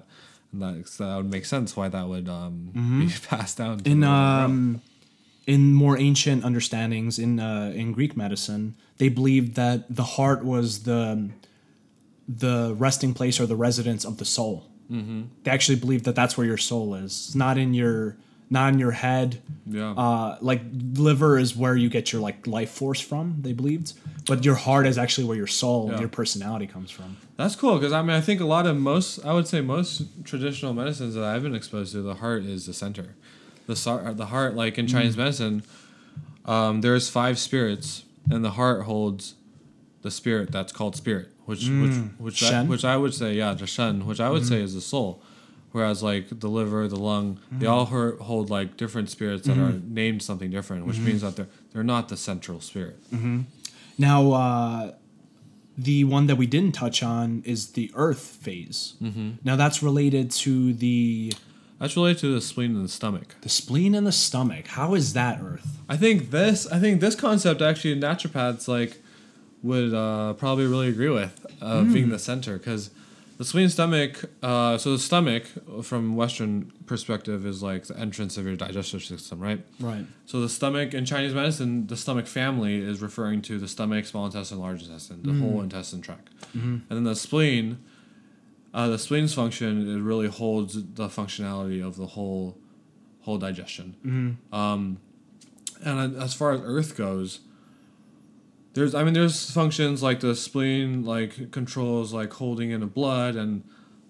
and that that would make sense why that would um, be passed down. Mm-hmm. in um in more ancient understandings in uh, in Greek medicine, they believed that the heart was the the resting place or the residence of the soul. Mm-hmm. They actually believed that that's where your soul is, It's not in your not in your head. yeah, Uh, like liver is where you get your like life force from. They believed, but your heart is actually where your soul, Yeah. your personality comes from. That's cool because I mean I think a lot of most I would say most traditional medicines that I've been exposed to the heart is the center, the the heart like in Chinese medicine, um, there's five spirits and the heart holds the spirit that's called spirit which which which I, which I would say yeah the shen which I would say is the soul, whereas like the liver the lung they all her- hold like different spirits that are named something different which means that they're they're not the central spirit. Now, uh, the one that we didn't touch on is the Earth phase. Mm-hmm. Now, that's related to the That's related to the spleen and the stomach. The spleen and the stomach. How is that Earth? I think this. I think this concept actually naturopaths like would uh, probably really agree with uh, being the center because the spleen stomach. Uh, so the stomach, from Western perspective, is like the entrance of your digestive system, right? Right. So the stomach in Chinese medicine, the stomach family is referring to the stomach, small intestine, large intestine, the whole intestine tract, and then the spleen. Uh, the spleen's function it really holds the functionality of the whole whole digestion. Um, and as far as Earth goes, there's I mean there's functions like the spleen like controls like holding in the blood and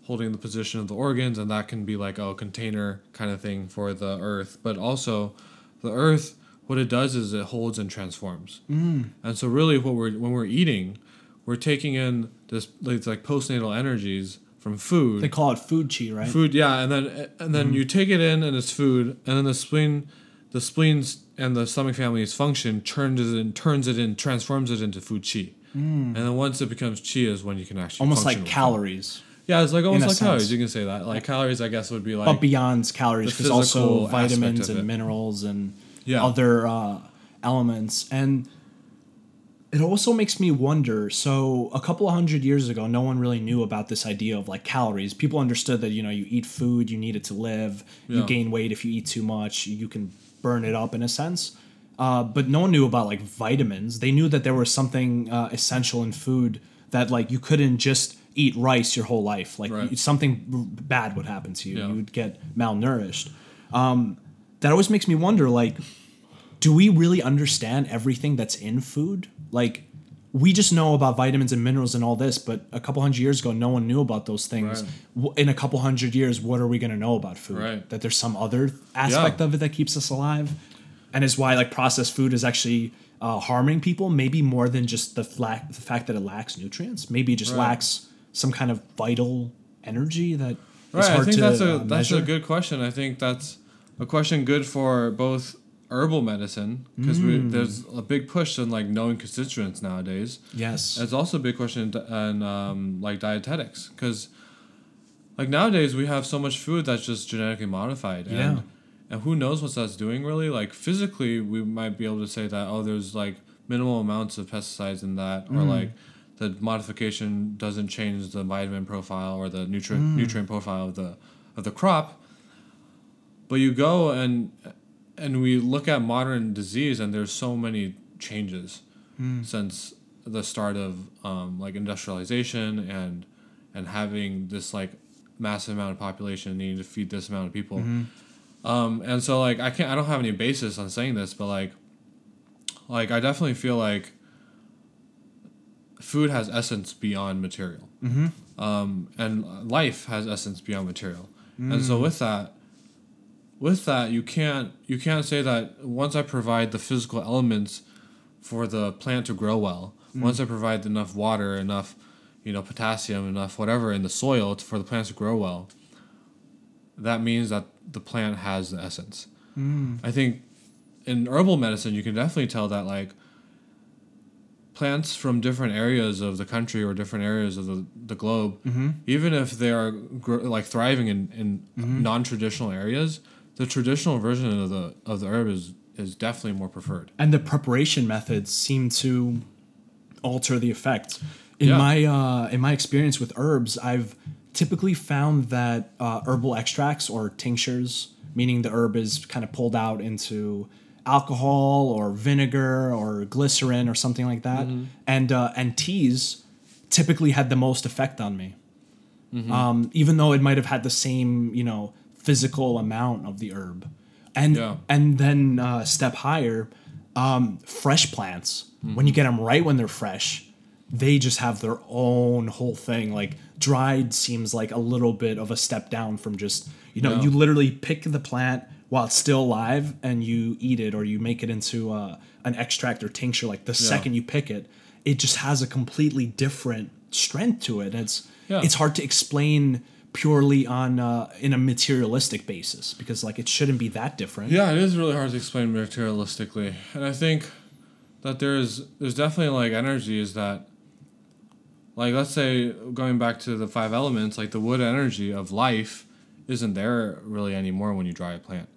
holding the position of the organs and that can be like a container kind of thing for the earth but also the earth what it does is it holds and transforms mm. and so really what we're when we're eating we're taking in this like, like postnatal energies from food They call it food chi, right? food yeah and then and then you take it in and it's food and then the spleen the spleens and the stomach family's function turns it in turns it in transforms it into food chi and then once it becomes chi is when you can actually Almost like calories, yeah it's like almost like calories you can say that like calories i guess would be like but beyond calories, because also vitamins and minerals and Yeah. other uh, elements. And it also makes me wonder. So a couple of hundred years ago, no one really knew about this idea of like calories. People understood that you know you eat food, you need it to live. You gain weight if you eat too much. You can burn it up in a sense. Uh, but no one knew about like vitamins. They knew that there was something uh, essential in food that like you couldn't just eat rice your whole life. Like Right. you- something bad would happen to you. Yeah. You would get malnourished. Um, that always makes me wonder like, do we really understand everything that's in food? Like, we just know about vitamins and minerals and all this, but a couple hundred years ago, no one knew about those things. Right. In a couple hundred years, what are we going to know about food? Right. That there's some other aspect Yeah. of it that keeps us alive, and is why like processed food is actually uh, harming people. Maybe more than just the, the fact that it lacks nutrients. Maybe it just Right. lacks some kind of vital energy that. Right, I think that's a uh, that's a good question. I think that's a question good for both herbal medicine because Mm. there's a big push in like knowing constituents nowadays. yes. It's also a big question in, in um, like dietetics because like nowadays we have so much food that's just genetically modified. Yeah. And, and who knows what that's doing really? Like physically, we might be able to say that oh, there's like minimal amounts of pesticides in that, or like the modification doesn't change the vitamin profile or the nutrient nutrient profile of the of the crop. But you go and and we look at modern disease, and there's so many changes since the start of um, like industrialization and and having this like massive amount of population needing to feed this amount of people. Um, and so like I can't I don't have any basis on saying this, but like like I definitely feel like food has essence beyond material. Mm-hmm. Um, and life has essence beyond material. And so with that, with that you can't you can't say that once I provide the physical elements for the plant to grow well, mm. once I provide enough water, enough you know potassium, enough whatever in the soil for the plants to grow well, that means that the plant has the essence. Mm. I think in herbal medicine you can definitely tell that like plants from different areas of the country or different areas of the, the globe, mm-hmm. even if they are gr- like thriving in, in mm-hmm. non-traditional areas, the traditional version of the of the herb is is definitely more preferred. and the preparation methods seem to alter the effect. In Yeah. my uh, in my experience with herbs, I've typically found that uh, herbal extracts or tinctures, meaning the herb is kind of pulled out into alcohol or vinegar or glycerin or something like that, and uh, and teas typically had the most effect on me. Um, even though it might have had the same, you know, physical amount of the herb, and Yeah. and then uh, step higher, um, fresh plants. When you get them right when they're fresh, they just have their own whole thing. Like dried seems like a little bit of a step down from just you know Yeah. you literally pick the plant while it's still alive and you eat it or you make it into uh, an extract or tincture. Like the second you pick it, it just has a completely different strength to it. It's Yeah. it's hard to explain purely on uh, in a materialistic basis because like it shouldn't be that different. Yeah, it is really hard to explain materialistically, and I think that there's there's definitely like energies that, like let's say going back to the five elements, like the wood energy of life isn't there really anymore when you dry a plant.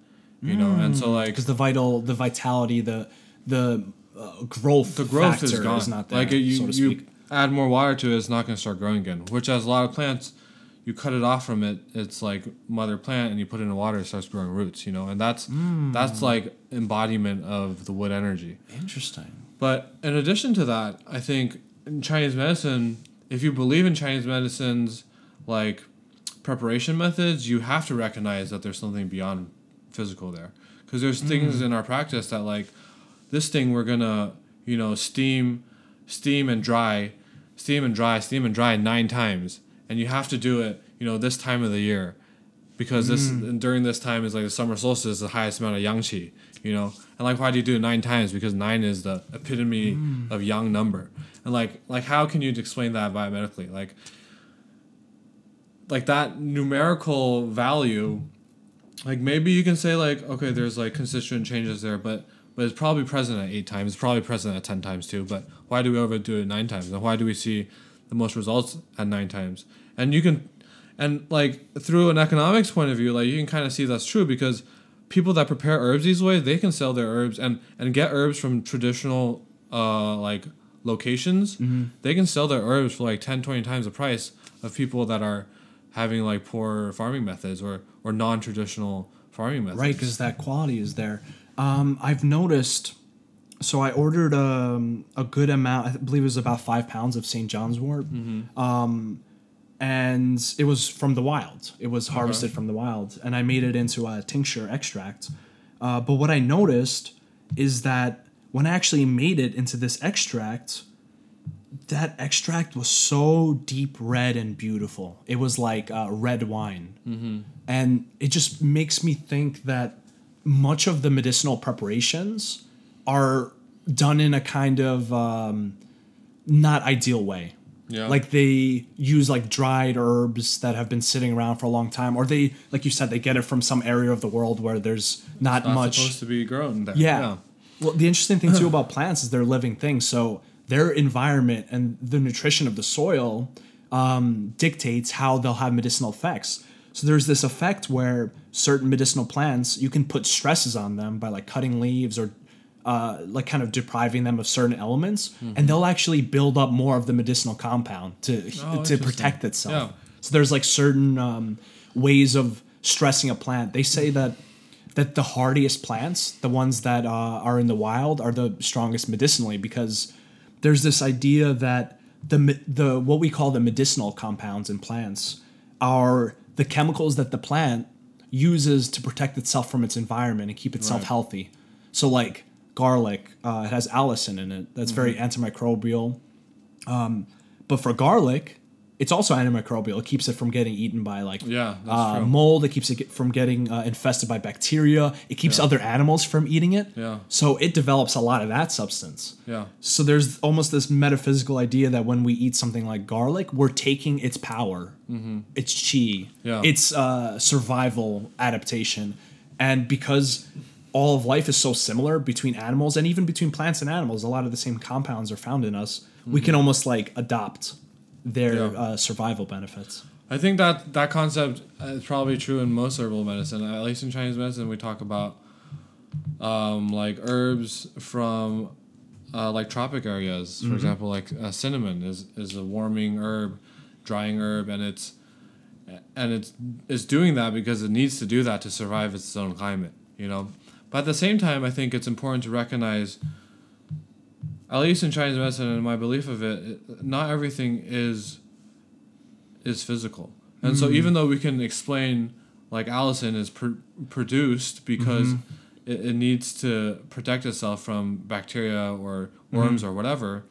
You know, and so like because the vital, the vitality, the the uh, growth, the growth is gone. not there. like you, so to you speak. add more water to it, it's not going to start growing again. Which, as a lot of plants, you cut it off from it, it's like mother plant, and you put it in water, it starts growing roots. You know, and that's Hmm. that's like embodiment of the wood energy. Interesting. But in addition to that, I think in Chinese medicine, if you believe in Chinese medicine's like preparation methods, you have to recognize that there's something beyond physical there. Because there's things in our practice that like this thing we're gonna you know steam, steam and dry, steam and dry, steam and dry nine times, and you have to do it you know this time of the year because this mm. and during this time is like the summer solstice is the highest amount of yang qi, you know. And like why do you do it nine times? Because nine is the epitome mm. of yang number. And like like how can you explain that biomedically? Like like that numerical value, like maybe you can say like okay, there's like constituent changes there, but but it's probably present at eight times. It's probably present at ten times too. But why do we overdo it nine times? And why do we see the most results at nine times? And you can and like through an economics point of view like you can kind of see that's true because people that prepare herbs these ways they can sell their herbs and and get herbs from traditional uh like locations they can sell their herbs for like 10 20 times the price of people that are having like poor farming methods or or non-traditional farming methods Right, because that quality is there. Um, I've noticed. So I ordered um, a good amount. I believe it was about five pounds of St. John's wort, um, and it was from the wild. It was harvested from the wild, and I made it into a tincture extract. Uh, but what I noticed is that when I actually made it into this extract, that extract was so deep red and beautiful. It was like uh, red wine. And it just makes me think that much of the medicinal preparations are done in a kind of um, not ideal way. Yeah. Like they use like dried herbs that have been sitting around for a long time, or they, like you said, they get it from some area of the world where there's not, not much. supposed to be grown there Yeah. Well, the interesting thing too about plants is they're living things. So their environment and the nutrition of the soil um, dictates how they'll have medicinal effects. So there's this effect where certain medicinal plants you can put stresses on them by like cutting leaves or uh, like kind of depriving them of certain elements, and they'll actually build up more of the medicinal compound to Oh, to protect itself. Yeah. So there's like certain um, ways of stressing a plant. They say that that the hardiest plants, the ones that uh, are in the wild, are the strongest medicinally because there's this idea that the the what we call the medicinal compounds in plants are the chemicals that the plant uses to protect itself from its environment and keep itself Right. healthy. So like garlic, uh, it has allicin in it. That's very antimicrobial. Um, but for garlic, it's also antimicrobial. It keeps it from getting eaten by like Yeah, that's uh, true. mold. It keeps it from getting uh, infested by bacteria. It keeps other animals from eating it. Yeah. So it develops a lot of that substance. yeah So there's almost this metaphysical idea that when we eat something like garlic, we're taking its power, its chi, Yeah. its uh, survival adaptation, and because all of life is so similar between animals and even between plants and animals, a lot of the same compounds are found in us. We can almost like adopt their Yeah. uh, survival benefits. I think that that concept is probably true in most herbal medicine. At least in Chinese medicine, we talk about um, like herbs from uh, like tropic areas. For example, like uh, cinnamon is is a warming herb, drying herb, and it's and it's it's doing that because it needs to do that to survive its own climate. You know, but at the same time, I think it's important to recognize. At least in Chinese medicine, and my belief of it, not everything is is physical. And so mm. even though we can explain like allicin is pr- produced because mm-hmm. it, it needs to protect itself from bacteria or worms mm-hmm. or whatever,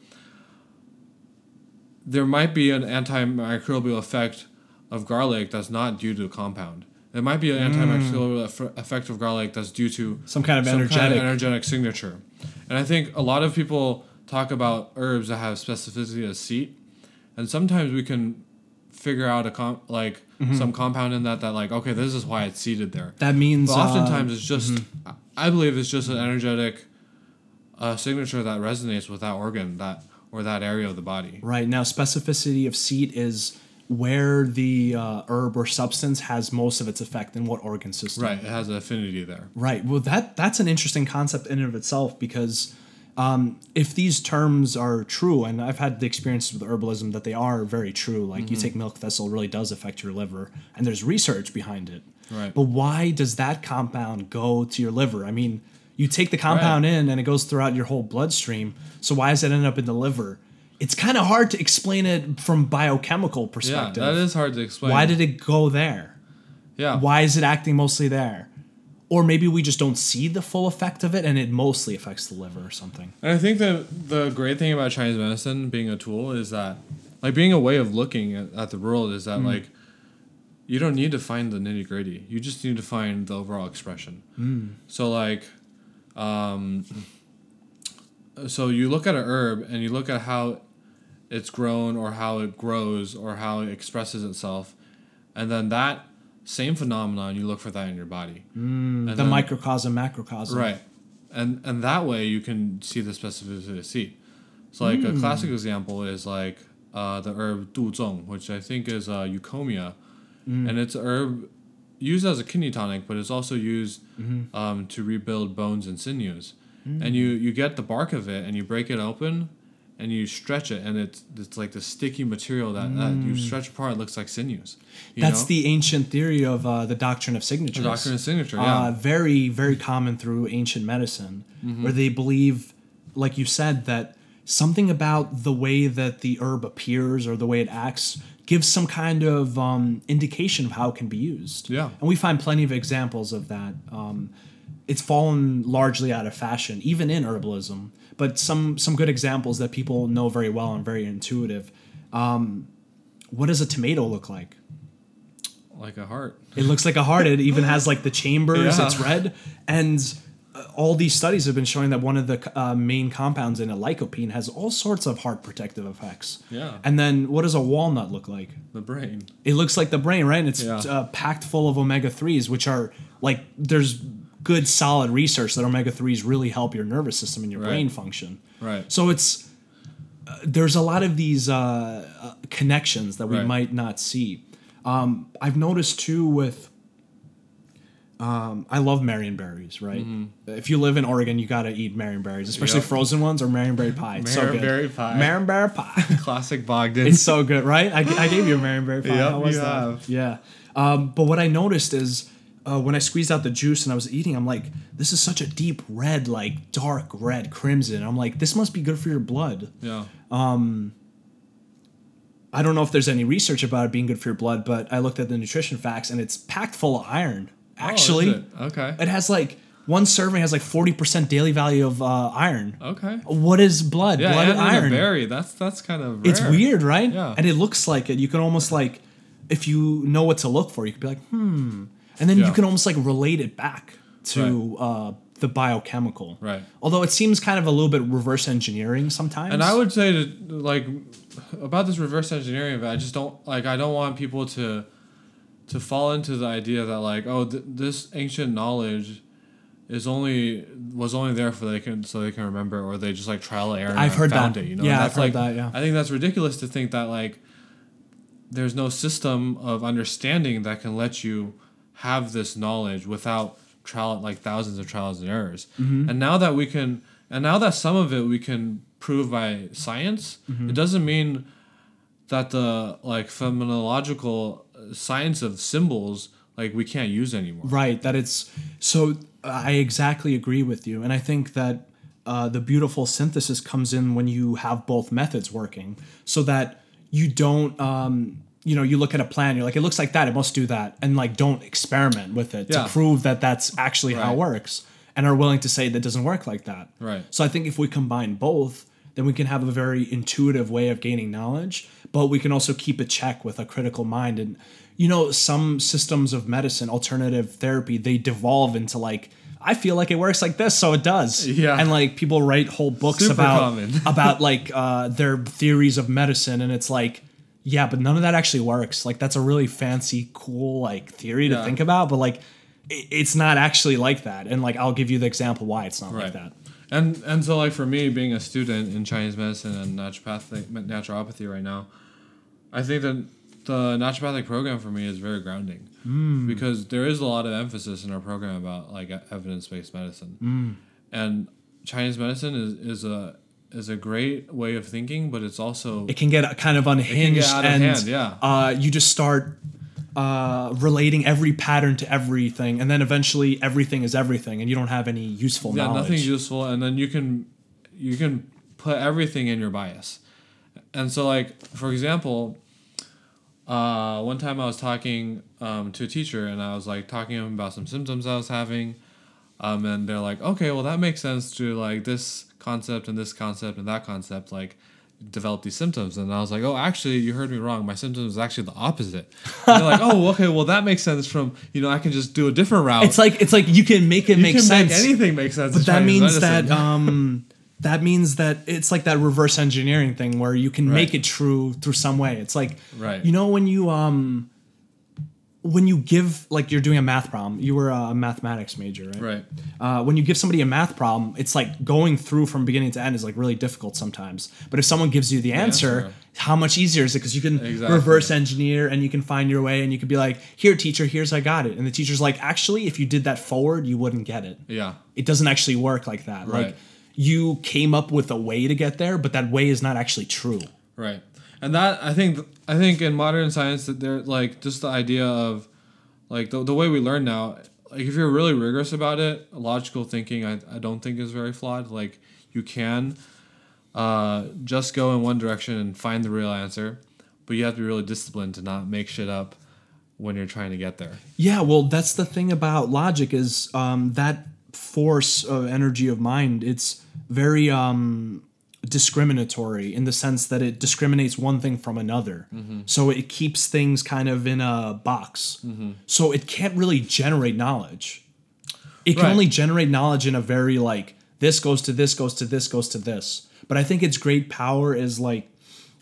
there might be an antimicrobial effect of garlic that's not due to a compound. There might be an antimicrobial eff- effect of garlic that's due to Some kind of some energetic. kind of energetic signature. And I think a lot of people talk about herbs that have specificity of seat, and sometimes we can figure out a com- like Mm-hmm. some compound in that that like okay this is why it's seated there. that means But uh, oftentimes it's just I believe it's just an energetic uh, signature that resonates with that organ that or that area of the body. Right now, specificity of seat is where the uh, herb or substance has most of its effect in what organ system. Right. It has an affinity there. Right. Well, that that's an interesting concept in and of itself because um, if these terms are true, and I've had the experience with herbalism that they are very true. Like you take milk thistle, really does affect your liver, and there's research behind it. Right. But why does that compound go to your liver? I mean, you take the compound in and it goes throughout your whole bloodstream. So why does it end up in the liver? It's kind of hard to explain it from biochemical perspective. Yeah, that is hard to explain. why did it go there? Yeah. Why is it acting mostly there? Or maybe we just don't see the full effect of it and it mostly affects the liver or something. And I think that the great thing about Chinese medicine being a tool is that, like, being a way of looking at, at the world is that, like, you don't need to find the nitty gritty. You just need to find the overall expression. So, like, um, so you look at an herb and you look at how it's grown or how it grows or how it expresses itself, and then that same phenomenon you look for that in your body. And the then- microcosm, macrocosm. Right. And and that way you can see the specificity of seat. So like a classic example is like uh, the herb duzhong, which I think is uh, eucommia, and it's herb used as a kidney tonic, but it's also used um, to rebuild bones and sinews. And you you get the bark of it and you break it open, and you stretch it, and it's it's like the sticky material that, that you stretch apart. It looks like sinews. you That's know? the ancient theory of uh, the doctrine of signatures. The doctrine of signature. Yeah. Uh, very, very common through ancient medicine, where they believe, like you said, that something about the way that the herb appears or the way it acts gives some kind of um, indication of how it can be used. Yeah. And we find plenty of examples of that. Um, it's fallen largely out of fashion, even in herbalism, but some some good examples that people know very well and very intuitive. Um, what does a tomato look like? like a heart. It looks like a heart. It even has like the chambers. Yeah. It's red, and uh, all these studies have been showing that one of the uh, main compounds in a lycopene has all sorts of heart protective effects. Yeah. And then, what does a walnut look like? The brain. It looks like the brain, right? And it's Yeah. uh, packed full of omega threes, which are like there's good solid research that omega threes really help your nervous system and your Right. brain function. Right. So it's uh, there's a lot of these uh, uh, connections that we Right. might not see. Um, I've noticed too with. Um, I love marionberries, right? If you live in Oregon, you gotta eat marionberries, especially Mm-hmm. Yep. frozen ones or marionberry pie. It's so good. Marionberry pie. Marionberry pie. Classic Bogdan. it's so good, right? I, I gave you a marionberry pie. Yep, How was you that? have. Yeah. Um, but what I noticed is uh, when I squeezed out the juice and I was eating, I'm like, this is such a deep red, like dark red crimson. I'm like, this must be good for your blood. yeah. Um, I don't know if there's any research about it being good for your blood, but I looked at the nutrition facts and it's packed full of iron. Actually, Oh, it? okay. it has like one serving has like 40% daily value of uh, iron. Okay. What is blood? Yeah, blood and and in a iron. berry. That's that's kind of rare. It's weird, right? Yeah. And it looks like it. You can almost like, if you know what to look for, you could be like, hmm. And then Yeah. you can almost like relate it back to uh, the biochemical. Right. Although it seems kind of a little bit reverse engineering sometimes. And I would say to like about this reverse engineering of it, I just don't like. I don't want people to to fall into the idea that like, oh, th- this ancient knowledge is only was only there for they can so they can remember, or they just like trial and error. I've heard found that. It, you know, Yeah, And I've that's heard like, that, yeah. I think that's ridiculous to think that like there's no system of understanding that can let you have this knowledge without trial like thousands of trials and errors. Mm-hmm. And now that we can, and now that some of it we can prove by science, Mm-hmm. it doesn't mean that the like phenomenological science of symbols like we can't use anymore. Right. That it's so. I exactly agree with you, and I think that uh, the beautiful synthesis comes in when you have both methods working, so that you don't. Um, you know, you look at a plan, you're like, it looks like that, it must do that, and like, don't experiment with it Yeah. to prove that that's actually how it works, and are willing to say that doesn't work like that. Right. So I think if we combine both, then we can have a very intuitive way of gaining knowledge, but we can also keep a check with a critical mind. And you know, some systems of medicine, alternative therapy, they devolve into like, I feel like it works like this, so it does. Yeah. And like people write whole books Super about about like uh, their theories of medicine, and it's like. Yeah, but none of that actually works. Like that's a really fancy, cool like theory to Yeah. think about, but like i- it's not actually like that. And like I'll give you the example why it's not like that. And and so like for me being a student in Chinese medicine and naturopathic naturopathy right now, I think that the naturopathic program for me is very grounding hmm. because there is a lot of emphasis in our program about like evidence based medicine, hmm. and Chinese medicine is, is a is a great way of thinking, but it's also it can get kind of unhinged of and hand, yeah. uh, you just start uh, relating every pattern to everything and then eventually everything is everything and you don't have any useful knowledge. yeah knowledge nothing's useful, and then you can you can put everything in your bias, and so like for example, uh, one time I was talking um, to a teacher and I was like talking to him about some symptoms I was having, um, and they're like, okay, well that makes sense to like this concept and this concept and that concept like develop these symptoms and I was like, oh, actually, you heard me wrong. My symptoms is actually the opposite. And they're like, oh, okay, well that makes sense. From you know, I can just do a different route. it's like it's like you can make it you make can sense make anything make sense. but that means medicine. that um that means that it's like that reverse engineering thing where you can make it true through some way it's like Right. you know when you um when you give like you're doing a math problem you were a mathematics major right right. uh, when you give somebody a math problem, it's like going through from beginning to end is like really difficult sometimes. But if someone gives you the answer, how much easier is it? Because you can Exactly. reverse engineer and you can find your way and you could be like, here, teacher, here's I got it. And the teacher's like, actually, if you did that forward, you wouldn't get it. Yeah. It doesn't actually work like that. Like you came up with a way to get there, but that way is not actually true. Right, and that I think I think in modern science that they're like just the idea of like the, the way we learn now. Like if you're really rigorous about it, logical thinking I, I don't think is very flawed. Like you can uh, just go in one direction and find the real answer, but you have to be really disciplined to not make shit up when you're trying to get there. Yeah, well, that's the thing about logic is um, that force of energy of mind. It's very um, discriminatory in the sense that it discriminates one thing from another. Mm-hmm. So it keeps things kind of in a box. Mm-hmm. So it can't really generate knowledge. It can Right. only generate knowledge in a very like this goes to this goes to this goes to this. But I think its great power is like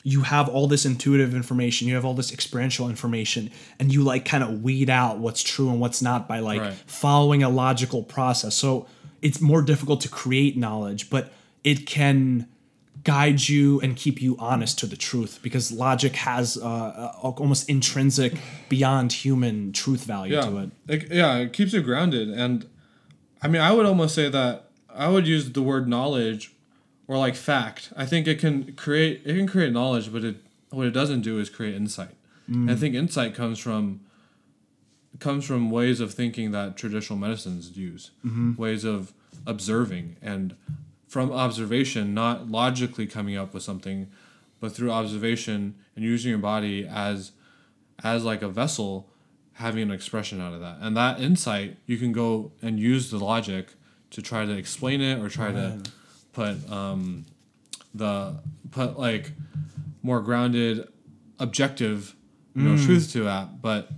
you have all this intuitive information, you have all this experiential information, and you like kind of weed out what's true and what's not by like Right. following a logical process. So it's more difficult to create knowledge, but it can guide you and keep you honest to the truth because logic has uh, a, almost intrinsic, beyond human truth value yeah. to it. It, yeah, it keeps you grounded. And I mean, I would almost say that I would use the word knowledge or like fact. I think it can create it can create knowledge, but it what it doesn't do is create insight. And I mm. think insight comes from comes from ways of thinking that traditional medicines use, mm-hmm. ways of observing and from observation, not logically coming up with something, but through observation and using your body as as like a vessel having an expression out of that. And that insight you can go and use the logic to try to explain it or try to put um the put like more grounded objective you know truth to that. But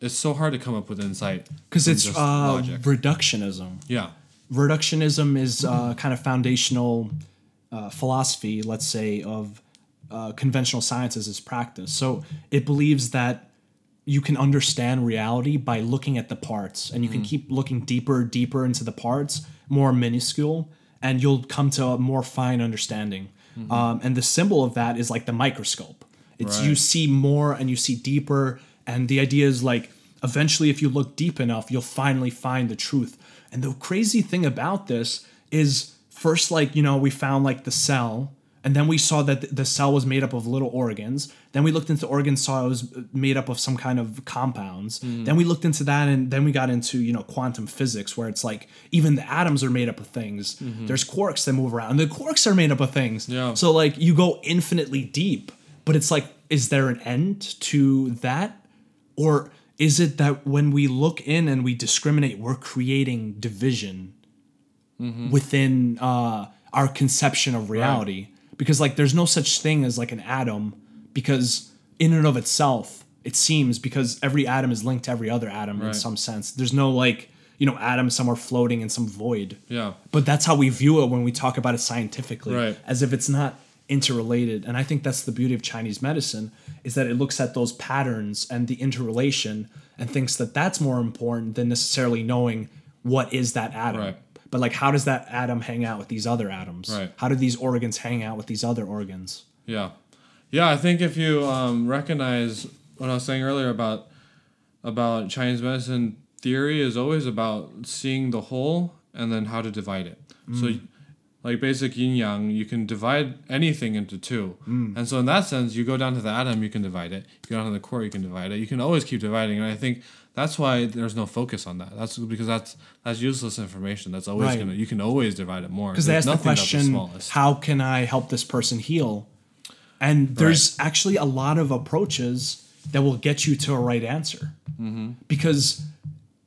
it's so hard to come up with insight Because it's uh, logic. reductionism. yeah reductionism is uh, kind of foundational uh, philosophy, let's say, of uh, conventional sciences as practice. So it believes that you can understand reality by looking at the parts, and you can keep looking deeper, deeper into the parts, more minuscule, and you'll come to a more fine understanding. Um, and the symbol of that is like the microscope. It's you see more and you see deeper, and the idea is like eventually, if you look deep enough, you'll finally find the truth. And the crazy thing about this is first, like, you know, we found like the cell, and then we saw that the cell was made up of little organs. Then we looked into organs, saw uh, it was made up of some kind of compounds. Hmm. Then we looked into that, and then we got into, you know, quantum physics, where it's like even the atoms are made up of things. Mm-hmm. There's quarks that move around, and the quarks are made up of things. Yeah. So, like, you go infinitely deep, but it's like, is there an end to that? Or is it that when we look in and we discriminate, we're creating division within uh, our conception of reality? Because like there's no such thing as like an atom, because in and of itself, it seems because every atom is linked to every other atom in some sense. There's no like you know atom somewhere floating in some void. yeah But that's how we view it when we talk about it scientifically, Right. as if it's not interrelated. And I think that's the beauty of Chinese medicine is that it looks at those patterns and the interrelation and thinks that that's more important than necessarily knowing what is that atom. Right. But like, how does that atom hang out with these other atoms? Right. How do these organs hang out with these other organs? Yeah, yeah. I think if you um, recognize what I was saying earlier about about Chinese medicine theory is always about seeing the whole and then how to divide it. So like basic yin yang, you can divide anything into two. And so in that sense, you go down to the atom, you can divide it. You go down to the core, you can divide it. You can always keep dividing. And I think that's why there's no focus on that. That's because that's that's useless information. That's always Right. gonna you can always divide it more. because they ask the question, smallest. how can I help this person heal? And there's actually a lot of approaches that will get you to a right answer. Mm-hmm. Because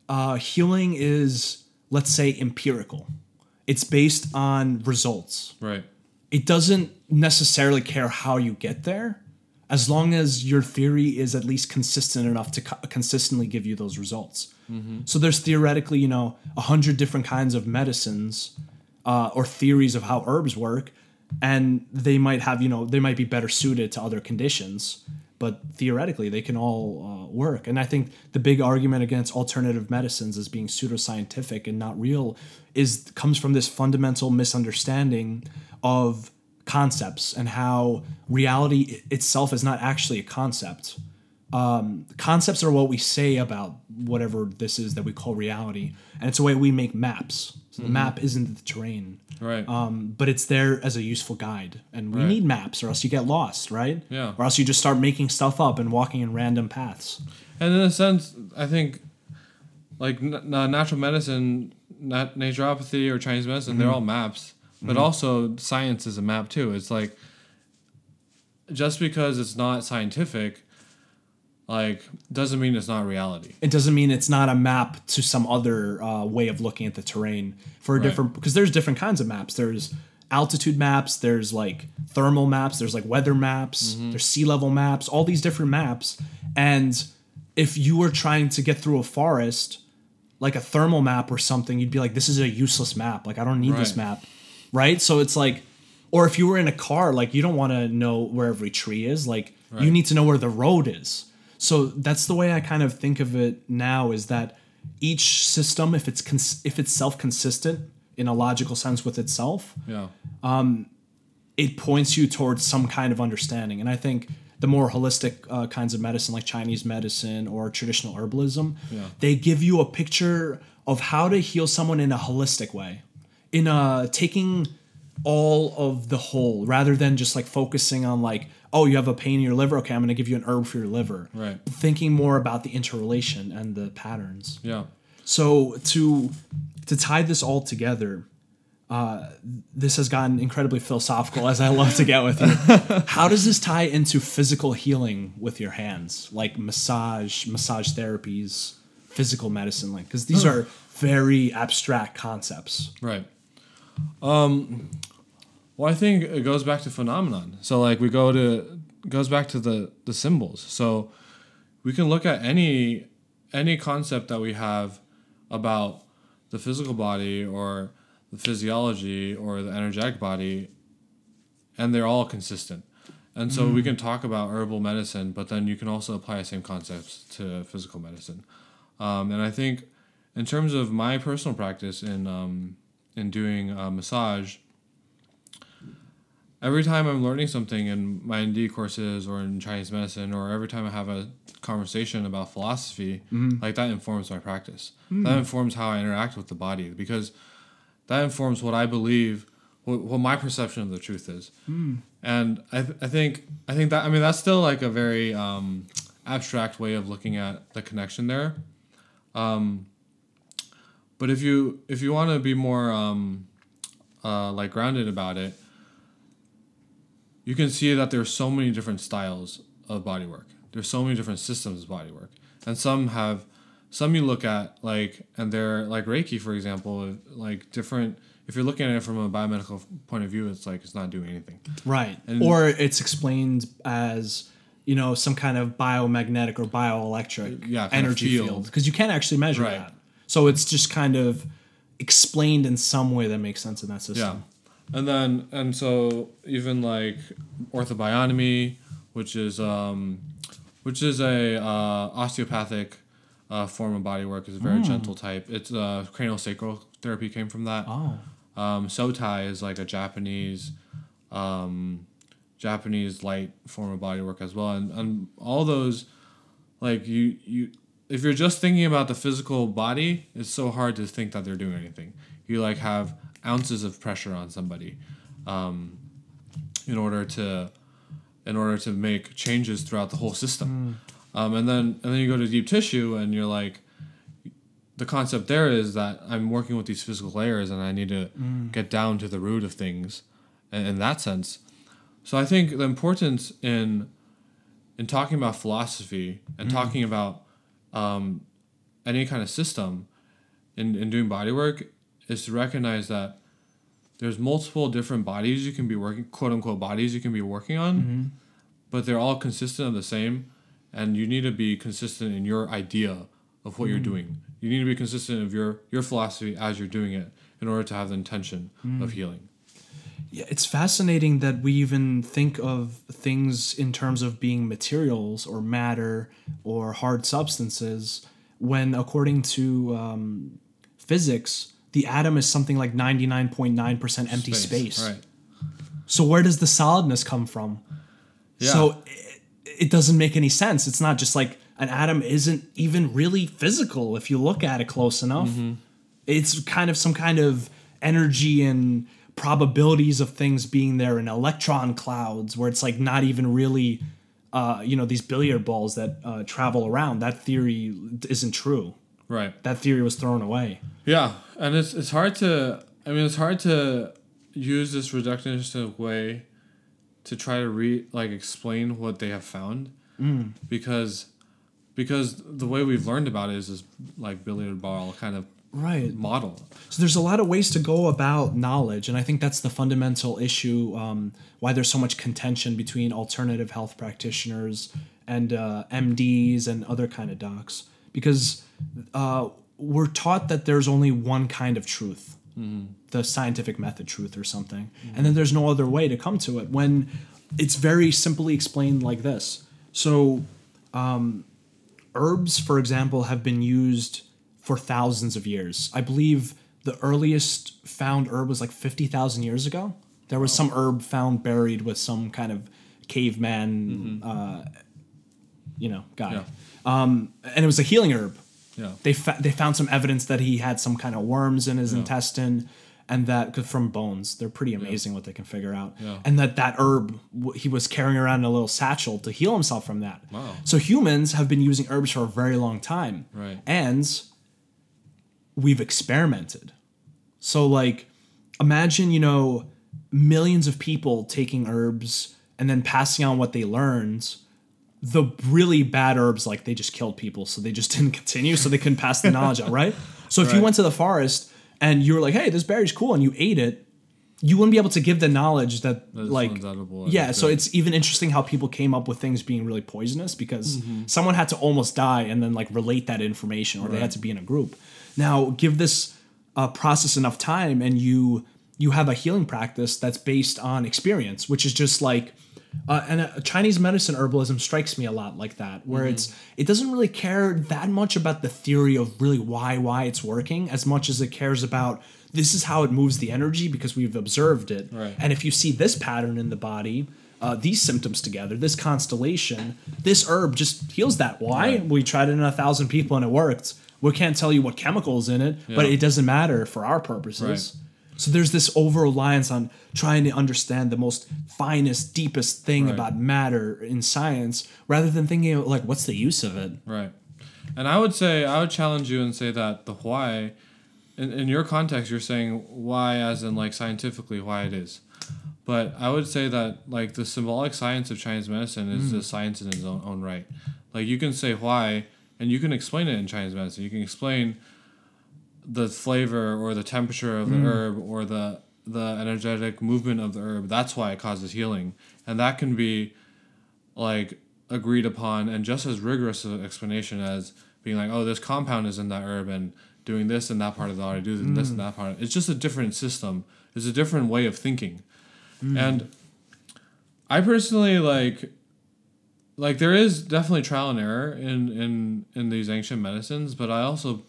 uh, healing is, let's say, empirical. It's based on results. Right. It doesn't necessarily care how you get there, as long as your theory is at least consistent enough to co- consistently give you those results. So there's theoretically, you know, a hundred different kinds of medicines uh, or theories of how herbs work, and they might have, you know, they might be better suited to other conditions, but theoretically they can all uh, work. And I think the big argument against alternative medicines as being pseudoscientific and not real is comes from this fundamental misunderstanding of concepts and how reality itself is not actually a concept um, concepts are what we say about whatever this is that we call reality, and it's a way we make maps. So the map isn't the terrain, Right. um, but it's there as a useful guide. And we Right. need maps, or else you get lost, right? Yeah. Or else you just start making stuff up and walking in random paths. And in a sense, I think, like n- natural medicine, nat- naturopathy, or Chinese medicine, they're all maps. But also, science is a map too. It's like, just because it's not scientific, like, doesn't mean it's not reality. It doesn't mean it's not a map to some other uh, way of looking at the terrain for a Right. different because there's different kinds of maps. There's altitude maps, there's like thermal maps, there's like weather maps, there's sea level maps, all these different maps. And if you were trying to get through a forest, like a thermal map or something, you'd be like, this is a useless map. Like I don't need this map. Right? So it's like or if you were in a car, like you don't want to know where every tree is. Like you need to know where the road is. So that's the way I kind of think of it now is that each system, if it's cons- if it's self consistent in a logical sense with itself, Yeah. it points you towards some kind of understanding. And I think the more holistic uh, kinds of medicine, like Chinese medicine or traditional herbalism, Yeah. they give you a picture of how to heal someone in a holistic way, in a taking all of the whole rather than just like focusing on like oh you have a pain in your liver okay i'm going to give you an herb for your liver Right. thinking more about the interrelation and the patterns Yeah. so to to tie this all together, uh, this has gotten incredibly philosophical, as I love to get with you. How does this tie into physical healing with your hands, like massage, massage therapies, physical medicine, like because these are very abstract concepts. Right. Um, well, I think it goes back to phenomenon. So like we go to goes back to the the symbols. So we can look at any any concept that we have about the physical body or the physiology or the energetic body, and they're all consistent. And so we can talk about herbal medicine, but then you can also apply the same concepts to physical medicine. Um, and I think, in terms of my personal practice in um, in doing uh, massage, every time I'm learning something in my ND courses or in Chinese medicine, or every time I have a conversation about philosophy, like that informs my practice. That informs how I interact with the body because that informs what I believe, what, what my perception of the truth is. And I, th- I think I think that I mean that's still like a very um, abstract way of looking at the connection there. Um, but if you if you want to be more um, uh, like grounded about it, you can see that there's so many different styles of body work. There's so many different systems of body work, and some have some you look at like and they're like Reiki for example, like different. If you're looking at it from a biomedical point of view, it's like it's not doing anything. Right. And- or it's explained as, you know, some kind of biomagnetic or bioelectric Yeah, energy field. field. Because you can't actually measure Right. that. So it's just kind of explained in some way that makes sense in that system. Yeah, and then and so even like orthobionomy, which is um, which is a uh, osteopathic uh, form of body work, is a very gentle type. It's uh, cranial sacral therapy came from that. Oh. Um, Sotai is like a Japanese, um, Japanese light form of body work as well, and, and all those, like you you if you're just thinking about the physical body, it's so hard to think that they're doing anything. You like have ounces of pressure on somebody, um, in order to, in order to make changes throughout the whole system, um, and then and then you go to deep tissue and you're like, the concept there is that I'm working with these physical layers and I need to get down to the root of things, in, in that sense. So I think the importance in in talking about philosophy and talking about um, any kind of system in, in doing body work is to recognize that there's multiple different bodies you can be working quote unquote bodies you can be working on mm-hmm. but they're all consistent of the same and you need to be consistent in your idea of what you're mm-hmm. doing. You need to be consistent of your your philosophy as you're doing it in order to have the intention of mm-hmm. healing Yeah, it's fascinating that we even think of things in terms of being materials or matter or hard substances when, according to um, physics, the atom is something like 99.9% empty space. right So, where does the solidness come from? Yeah. So, it, it doesn't make any sense. It's not just like an atom isn't even really physical if you look at it close enough. It's kind of some kind of energy and probabilities of things being there in electron clouds where it's like not even really uh, you know these billiard balls that uh, travel around. That theory isn't true. Right. That theory was thrown away. Yeah, and it's it's hard to I mean it's hard to use this reductionist way to try to re like explain what they have found because because the way we've learned about it is this like billiard ball kind of right model. So there's a lot of ways to go about knowledge, and I think that's the fundamental issue. Um, why there's so much contention between alternative health practitioners and uh, MDs and other kind of docs, because uh, we're taught that there's only one kind of truth, the scientific method truth or something, and then there's no other way to come to it. When it's very simply explained like this. So herbs, for example, have been used for thousands of years. I believe the earliest found herb was like 50,000 years ago. There was some herb found buried with some kind of caveman, uh, you know, guy. Yeah. Um, and it was a healing herb. Yeah. They, fa- they found some evidence that he had some kind of worms in his intestine and that 'cause from bones they're pretty amazing what they can figure out Yeah. and that that herb w- he was carrying around in a little satchel to heal himself from that Wow. so humans have been using herbs for a very long time Right. and we've experimented. So like imagine you know millions of people taking herbs and then passing on what they learned. The really bad herbs like they just killed people so they just didn't continue so they couldn't pass the knowledge on right? So if you went to the forest and you were like hey this berry's cool and you ate it you wouldn't be able to give the knowledge that That like yeah so it's even interesting how people came up with things being really poisonous because Mm-hmm. someone had to almost die and then like relate that information or they had to be in a group now give this uh, process enough time and you you have a healing practice that's based on experience which is just like uh, and uh, Chinese medicine herbalism strikes me a lot like that, where Mm-hmm. it's it doesn't really care that much about the theory of really why why it's working as much as it cares about this is how it moves the energy because we've observed it, Right. and if you see this pattern in the body, uh, these symptoms together, this constellation, this herb just heals that. Why? Right. We tried it in a thousand people and it worked. We can't tell you what chemicals in it, but it doesn't matter for our purposes. Right. So there's this over reliance on trying to understand the most finest, deepest thing Right. about matter in science, rather than thinking of, like, what's the use of it? Right. And I would say I would challenge you and say that the why in, in your context you're saying why as in like scientifically why it is. But I would say that like the symbolic science of Chinese medicine is hmm. a science in its own, own right. Like you can say why and you can explain it in Chinese medicine. You can explain the flavor or the temperature of the mm. herb or the the energetic movement of the herb. That's why it causes healing. And that can be like agreed upon and just as rigorous an explanation as being like, oh, this compound is in that herb and doing this in that part of the body, do this in mm. that part. It's just a different system. It's a different way of thinking. Mm. And I personally like like there is definitely trial and error in in in these ancient medicines, but I also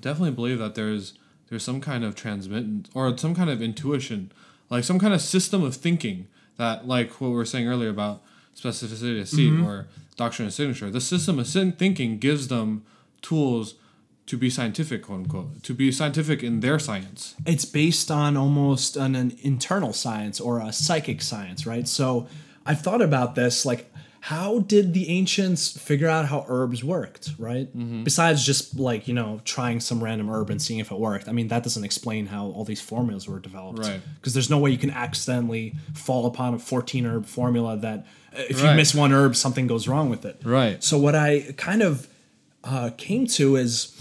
definitely believe that there's there's some kind of transmittance or some kind of intuition, like some kind of system of thinking that like what we were saying earlier about specificity of seat Mm-hmm. or doctrine of signature. The system of sin- thinking gives them tools to be scientific, quote unquote, to be scientific in their science. it's based on almost an, an internal science or a psychic science, right? So I've thought about this like how did the ancients figure out how herbs worked, right? Mm-hmm. Besides just like, you know, trying some random herb and seeing if it worked. I mean, that doesn't explain how all these formulas were developed. Right. Because there's no way you can accidentally fall upon a 14 herb formula that uh, if you miss one herb, something goes wrong with it. Right. So what I kind of uh, came to is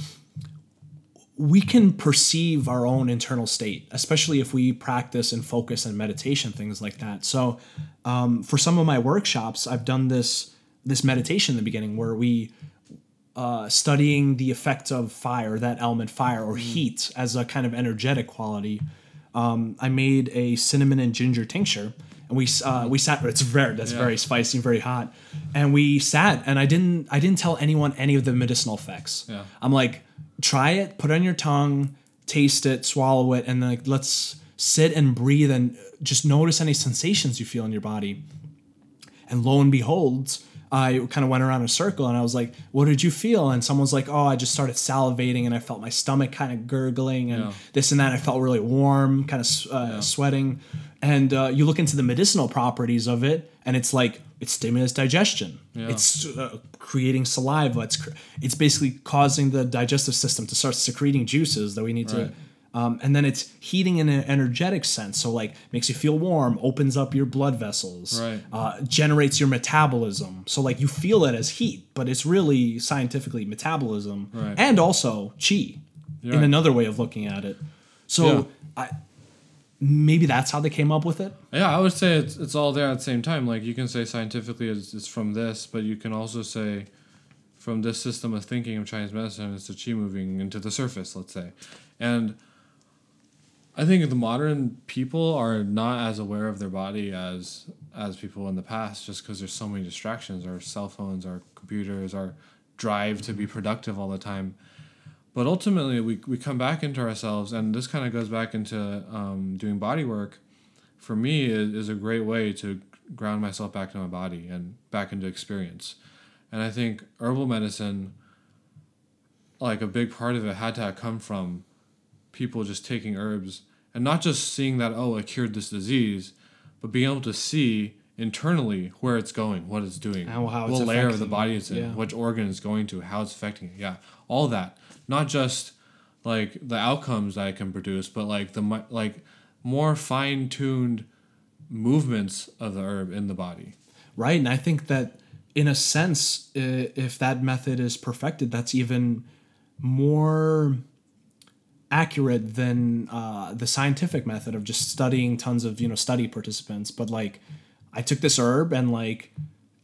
we can perceive our own internal state, especially if we practice and focus and meditation things like that. So um, for some of my workshops, I've done this this meditation in the beginning where we uh, studying the effect of fire, that element fire or heat as a kind of energetic quality. Um, I made a cinnamon and ginger tincture, and we uh, we sat. It's very that's very spicy, very hot, and we sat. And I didn't I didn't tell anyone any of the medicinal effects. Yeah. I'm like, try it, put it on your tongue, taste it, swallow it, and then like let's sit and breathe and just notice any sensations you feel in your body. And lo and behold, I kind of went around a circle and I was like, What did you feel? And someone's like, Oh, I just started salivating and I felt my stomach kind of gurgling and Yeah. this and that. I felt really warm, kind of uh, sweating. And uh, you look into the medicinal properties of it and it's like, it stimulates digestion. It's uh, creating saliva. It's cr- it's basically causing the digestive system to start secreting juices that we need Right. to um, and then it's heating in an energetic sense. So like makes you feel warm, opens up your blood vessels, Right. uh, generates your metabolism. So like you feel it as heat, but it's really scientifically metabolism Right. and also chi in right. another way of looking at it. So Yeah. I, maybe that's how they came up with it. Yeah, I would say it's it's all there at the same time. Like you can say scientifically it's, it's from this, but you can also say from this system of thinking of Chinese medicine, it's the qi moving into the surface, let's say. And I think the modern people are not as aware of their body as as people in the past, just because there's so many distractions. Our cell phones, our computers, our drive to be productive all the time. But ultimately, we, we come back into ourselves, and this kind of goes back into um, doing body work. For me, is, is a great way to ground myself back to my body and back into experience. And I think herbal medicine, like a big part of it, had to come from people just taking herbs and not just seeing that oh it cured this disease, but being able to see internally where it's going, what it's doing, And how what layer of the body it's in, yeah. which organ it's going to, how it's affecting it. Yeah, all that. Not just like the outcomes it can produce, but like the like more fine tuned movements of the herb in the body. Right. And I think that in a sense, if that method is perfected, that's even more accurate than uh, the scientific method of just studying tons of, you know, study participants. But like, I took this herb and like,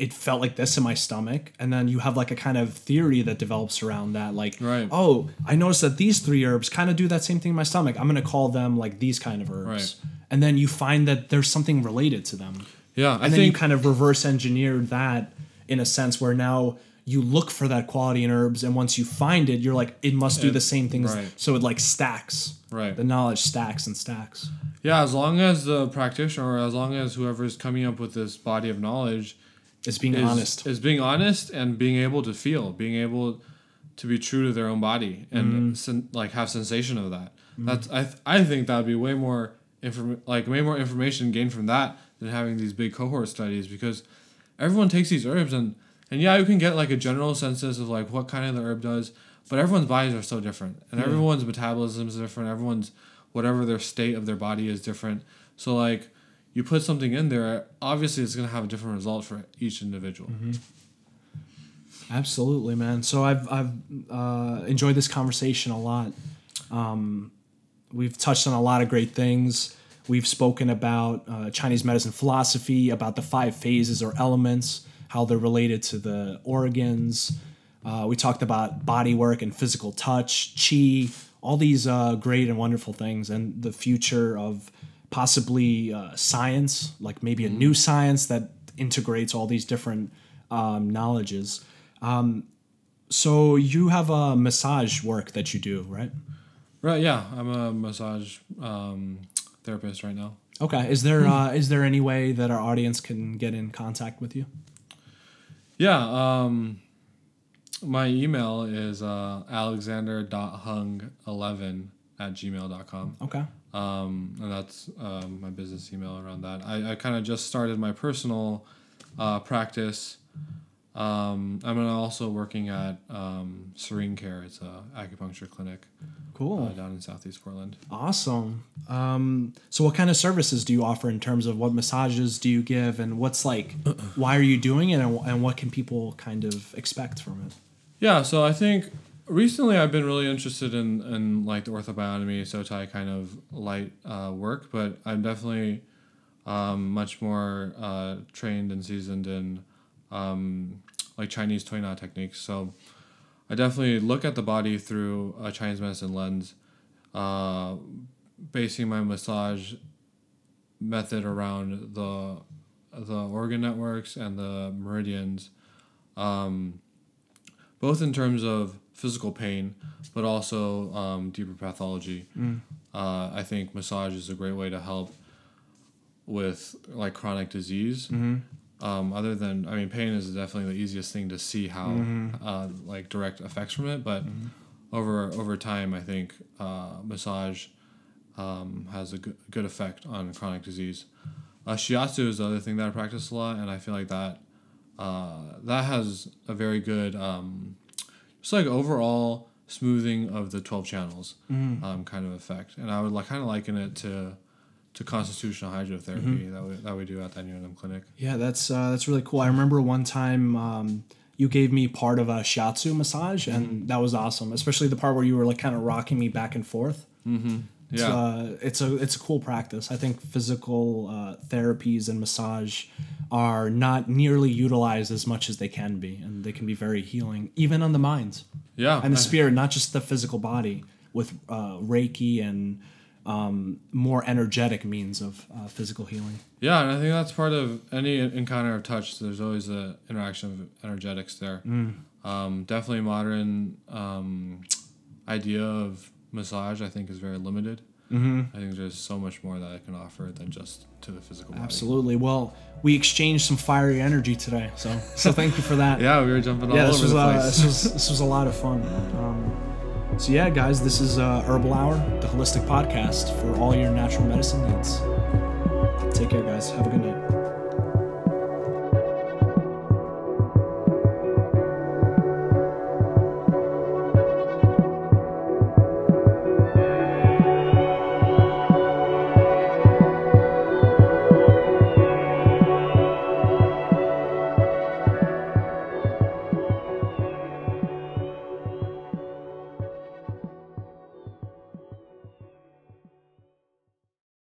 it felt like this in my stomach. And then you have like a kind of theory that develops around that. Like, Right. oh, I noticed that these three herbs kind of do that same thing in my stomach. I'm going to call them like these kind of herbs. Right. And then you find that there's something related to them Yeah, I and then you think kind of reverse engineered that in a sense where now you look for that quality in herbs and once you find it you're like it must do It- the same things right. so it like stacks Right. the knowledge stacks and stacks yeah, as long as the practitioner or as long as whoever's coming up with this body of knowledge it's being is, honest is being honest and being able to feel, being able to be true to their own body and Mm-hmm. sen- like have sensation of that. That's I th- I think that would be way more inform like way more information gained from that than having these big cohort studies because everyone takes these herbs and and yeah you can get like a general census of like what kind of the herb does but everyone's bodies are so different and everyone's metabolism is different everyone's whatever their state of their body is different so like you put something in there obviously it's going to have a different result for each individual. Absolutely man. So i've i've uh, enjoyed this conversation a lot. Um, we've touched on a lot of great things. We've spoken about uh, chinese medicine philosophy about the five phases or elements how they're related to the organs. Uh, we talked about body work and physical touch chi all these uh, great and wonderful things and the future of possibly uh, science like maybe a new science that integrates all these different um, knowledges um, so you have a massage work that you do right Right. Yeah, I'm a massage um, therapist right now. Okay. Is there uh, is there any way that our audience can get in contact with you? Yeah. Um, my email is uh, alexander.hung11 at gmail.com. Okay. Um, and that's um, my business email around that. I, I kind of just started my personal uh, practice. Um, I'm also working at um, Serene Care. It's a acupuncture clinic Cool. uh, down in Southeast Portland. Awesome. Um, so, what kind of services do you offer in terms of what massages do you give, and what's like, why are you doing it, and, and what can people kind of expect from it? Yeah, so I think recently I've been really interested in, in like the orthobionomy, Sotai kind of light uh, work, but I'm definitely um, much more uh, trained and seasoned in um, like Chinese Tuina techniques. So I definitely look at the body through a Chinese medicine lens, uh, basing my massage method around the the organ networks and the meridians. Um, both in terms of physical pain, but also um, deeper pathology. Uh, I think massage is a great way to help with like chronic disease. Um, other than, I mean, pain is definitely the easiest thing to see how uh, like direct effects from it, but over over time, I think uh, massage um, has a good, good effect on chronic disease. Uh, shiatsu is the other thing that I practice a lot, and I feel like that uh, that has a very good um, just like overall smoothing of the 12 channels um, kind of effect and i would like kind of liken it to to constitutional hydrotherapy that, we, that we do at the UNM clinic Yeah, that's uh, that's really cool. I remember one time um, you gave me part of a shiatsu massage, and that was awesome. Especially the part where you were like kind of rocking me back and forth. It's, yeah uh, it's a it's a cool practice. I think physical uh, therapies and massage are not nearly utilized as much as they can be, and they can be very healing, even on the mind yeah and the spirit, not just the physical body, with uh, Reiki and um, more energetic means of uh, physical healing. Yeah, and I think that's part of any encounter of touch. There's always an interaction of energetics there. Um, definitely, modern um, idea of massage I think is very limited. Mm-hmm. I think there's so much more that I can offer than just to the physical body. Absolutely. Well, we exchanged some fiery energy today, so so thank you for that. Yeah, we were jumping all yeah, over the uh, place. this was this was a lot of fun. Um, so yeah, guys, this is uh, Herbal Hour, the holistic podcast for all your natural medicine needs. Take care, guys. Have a good night.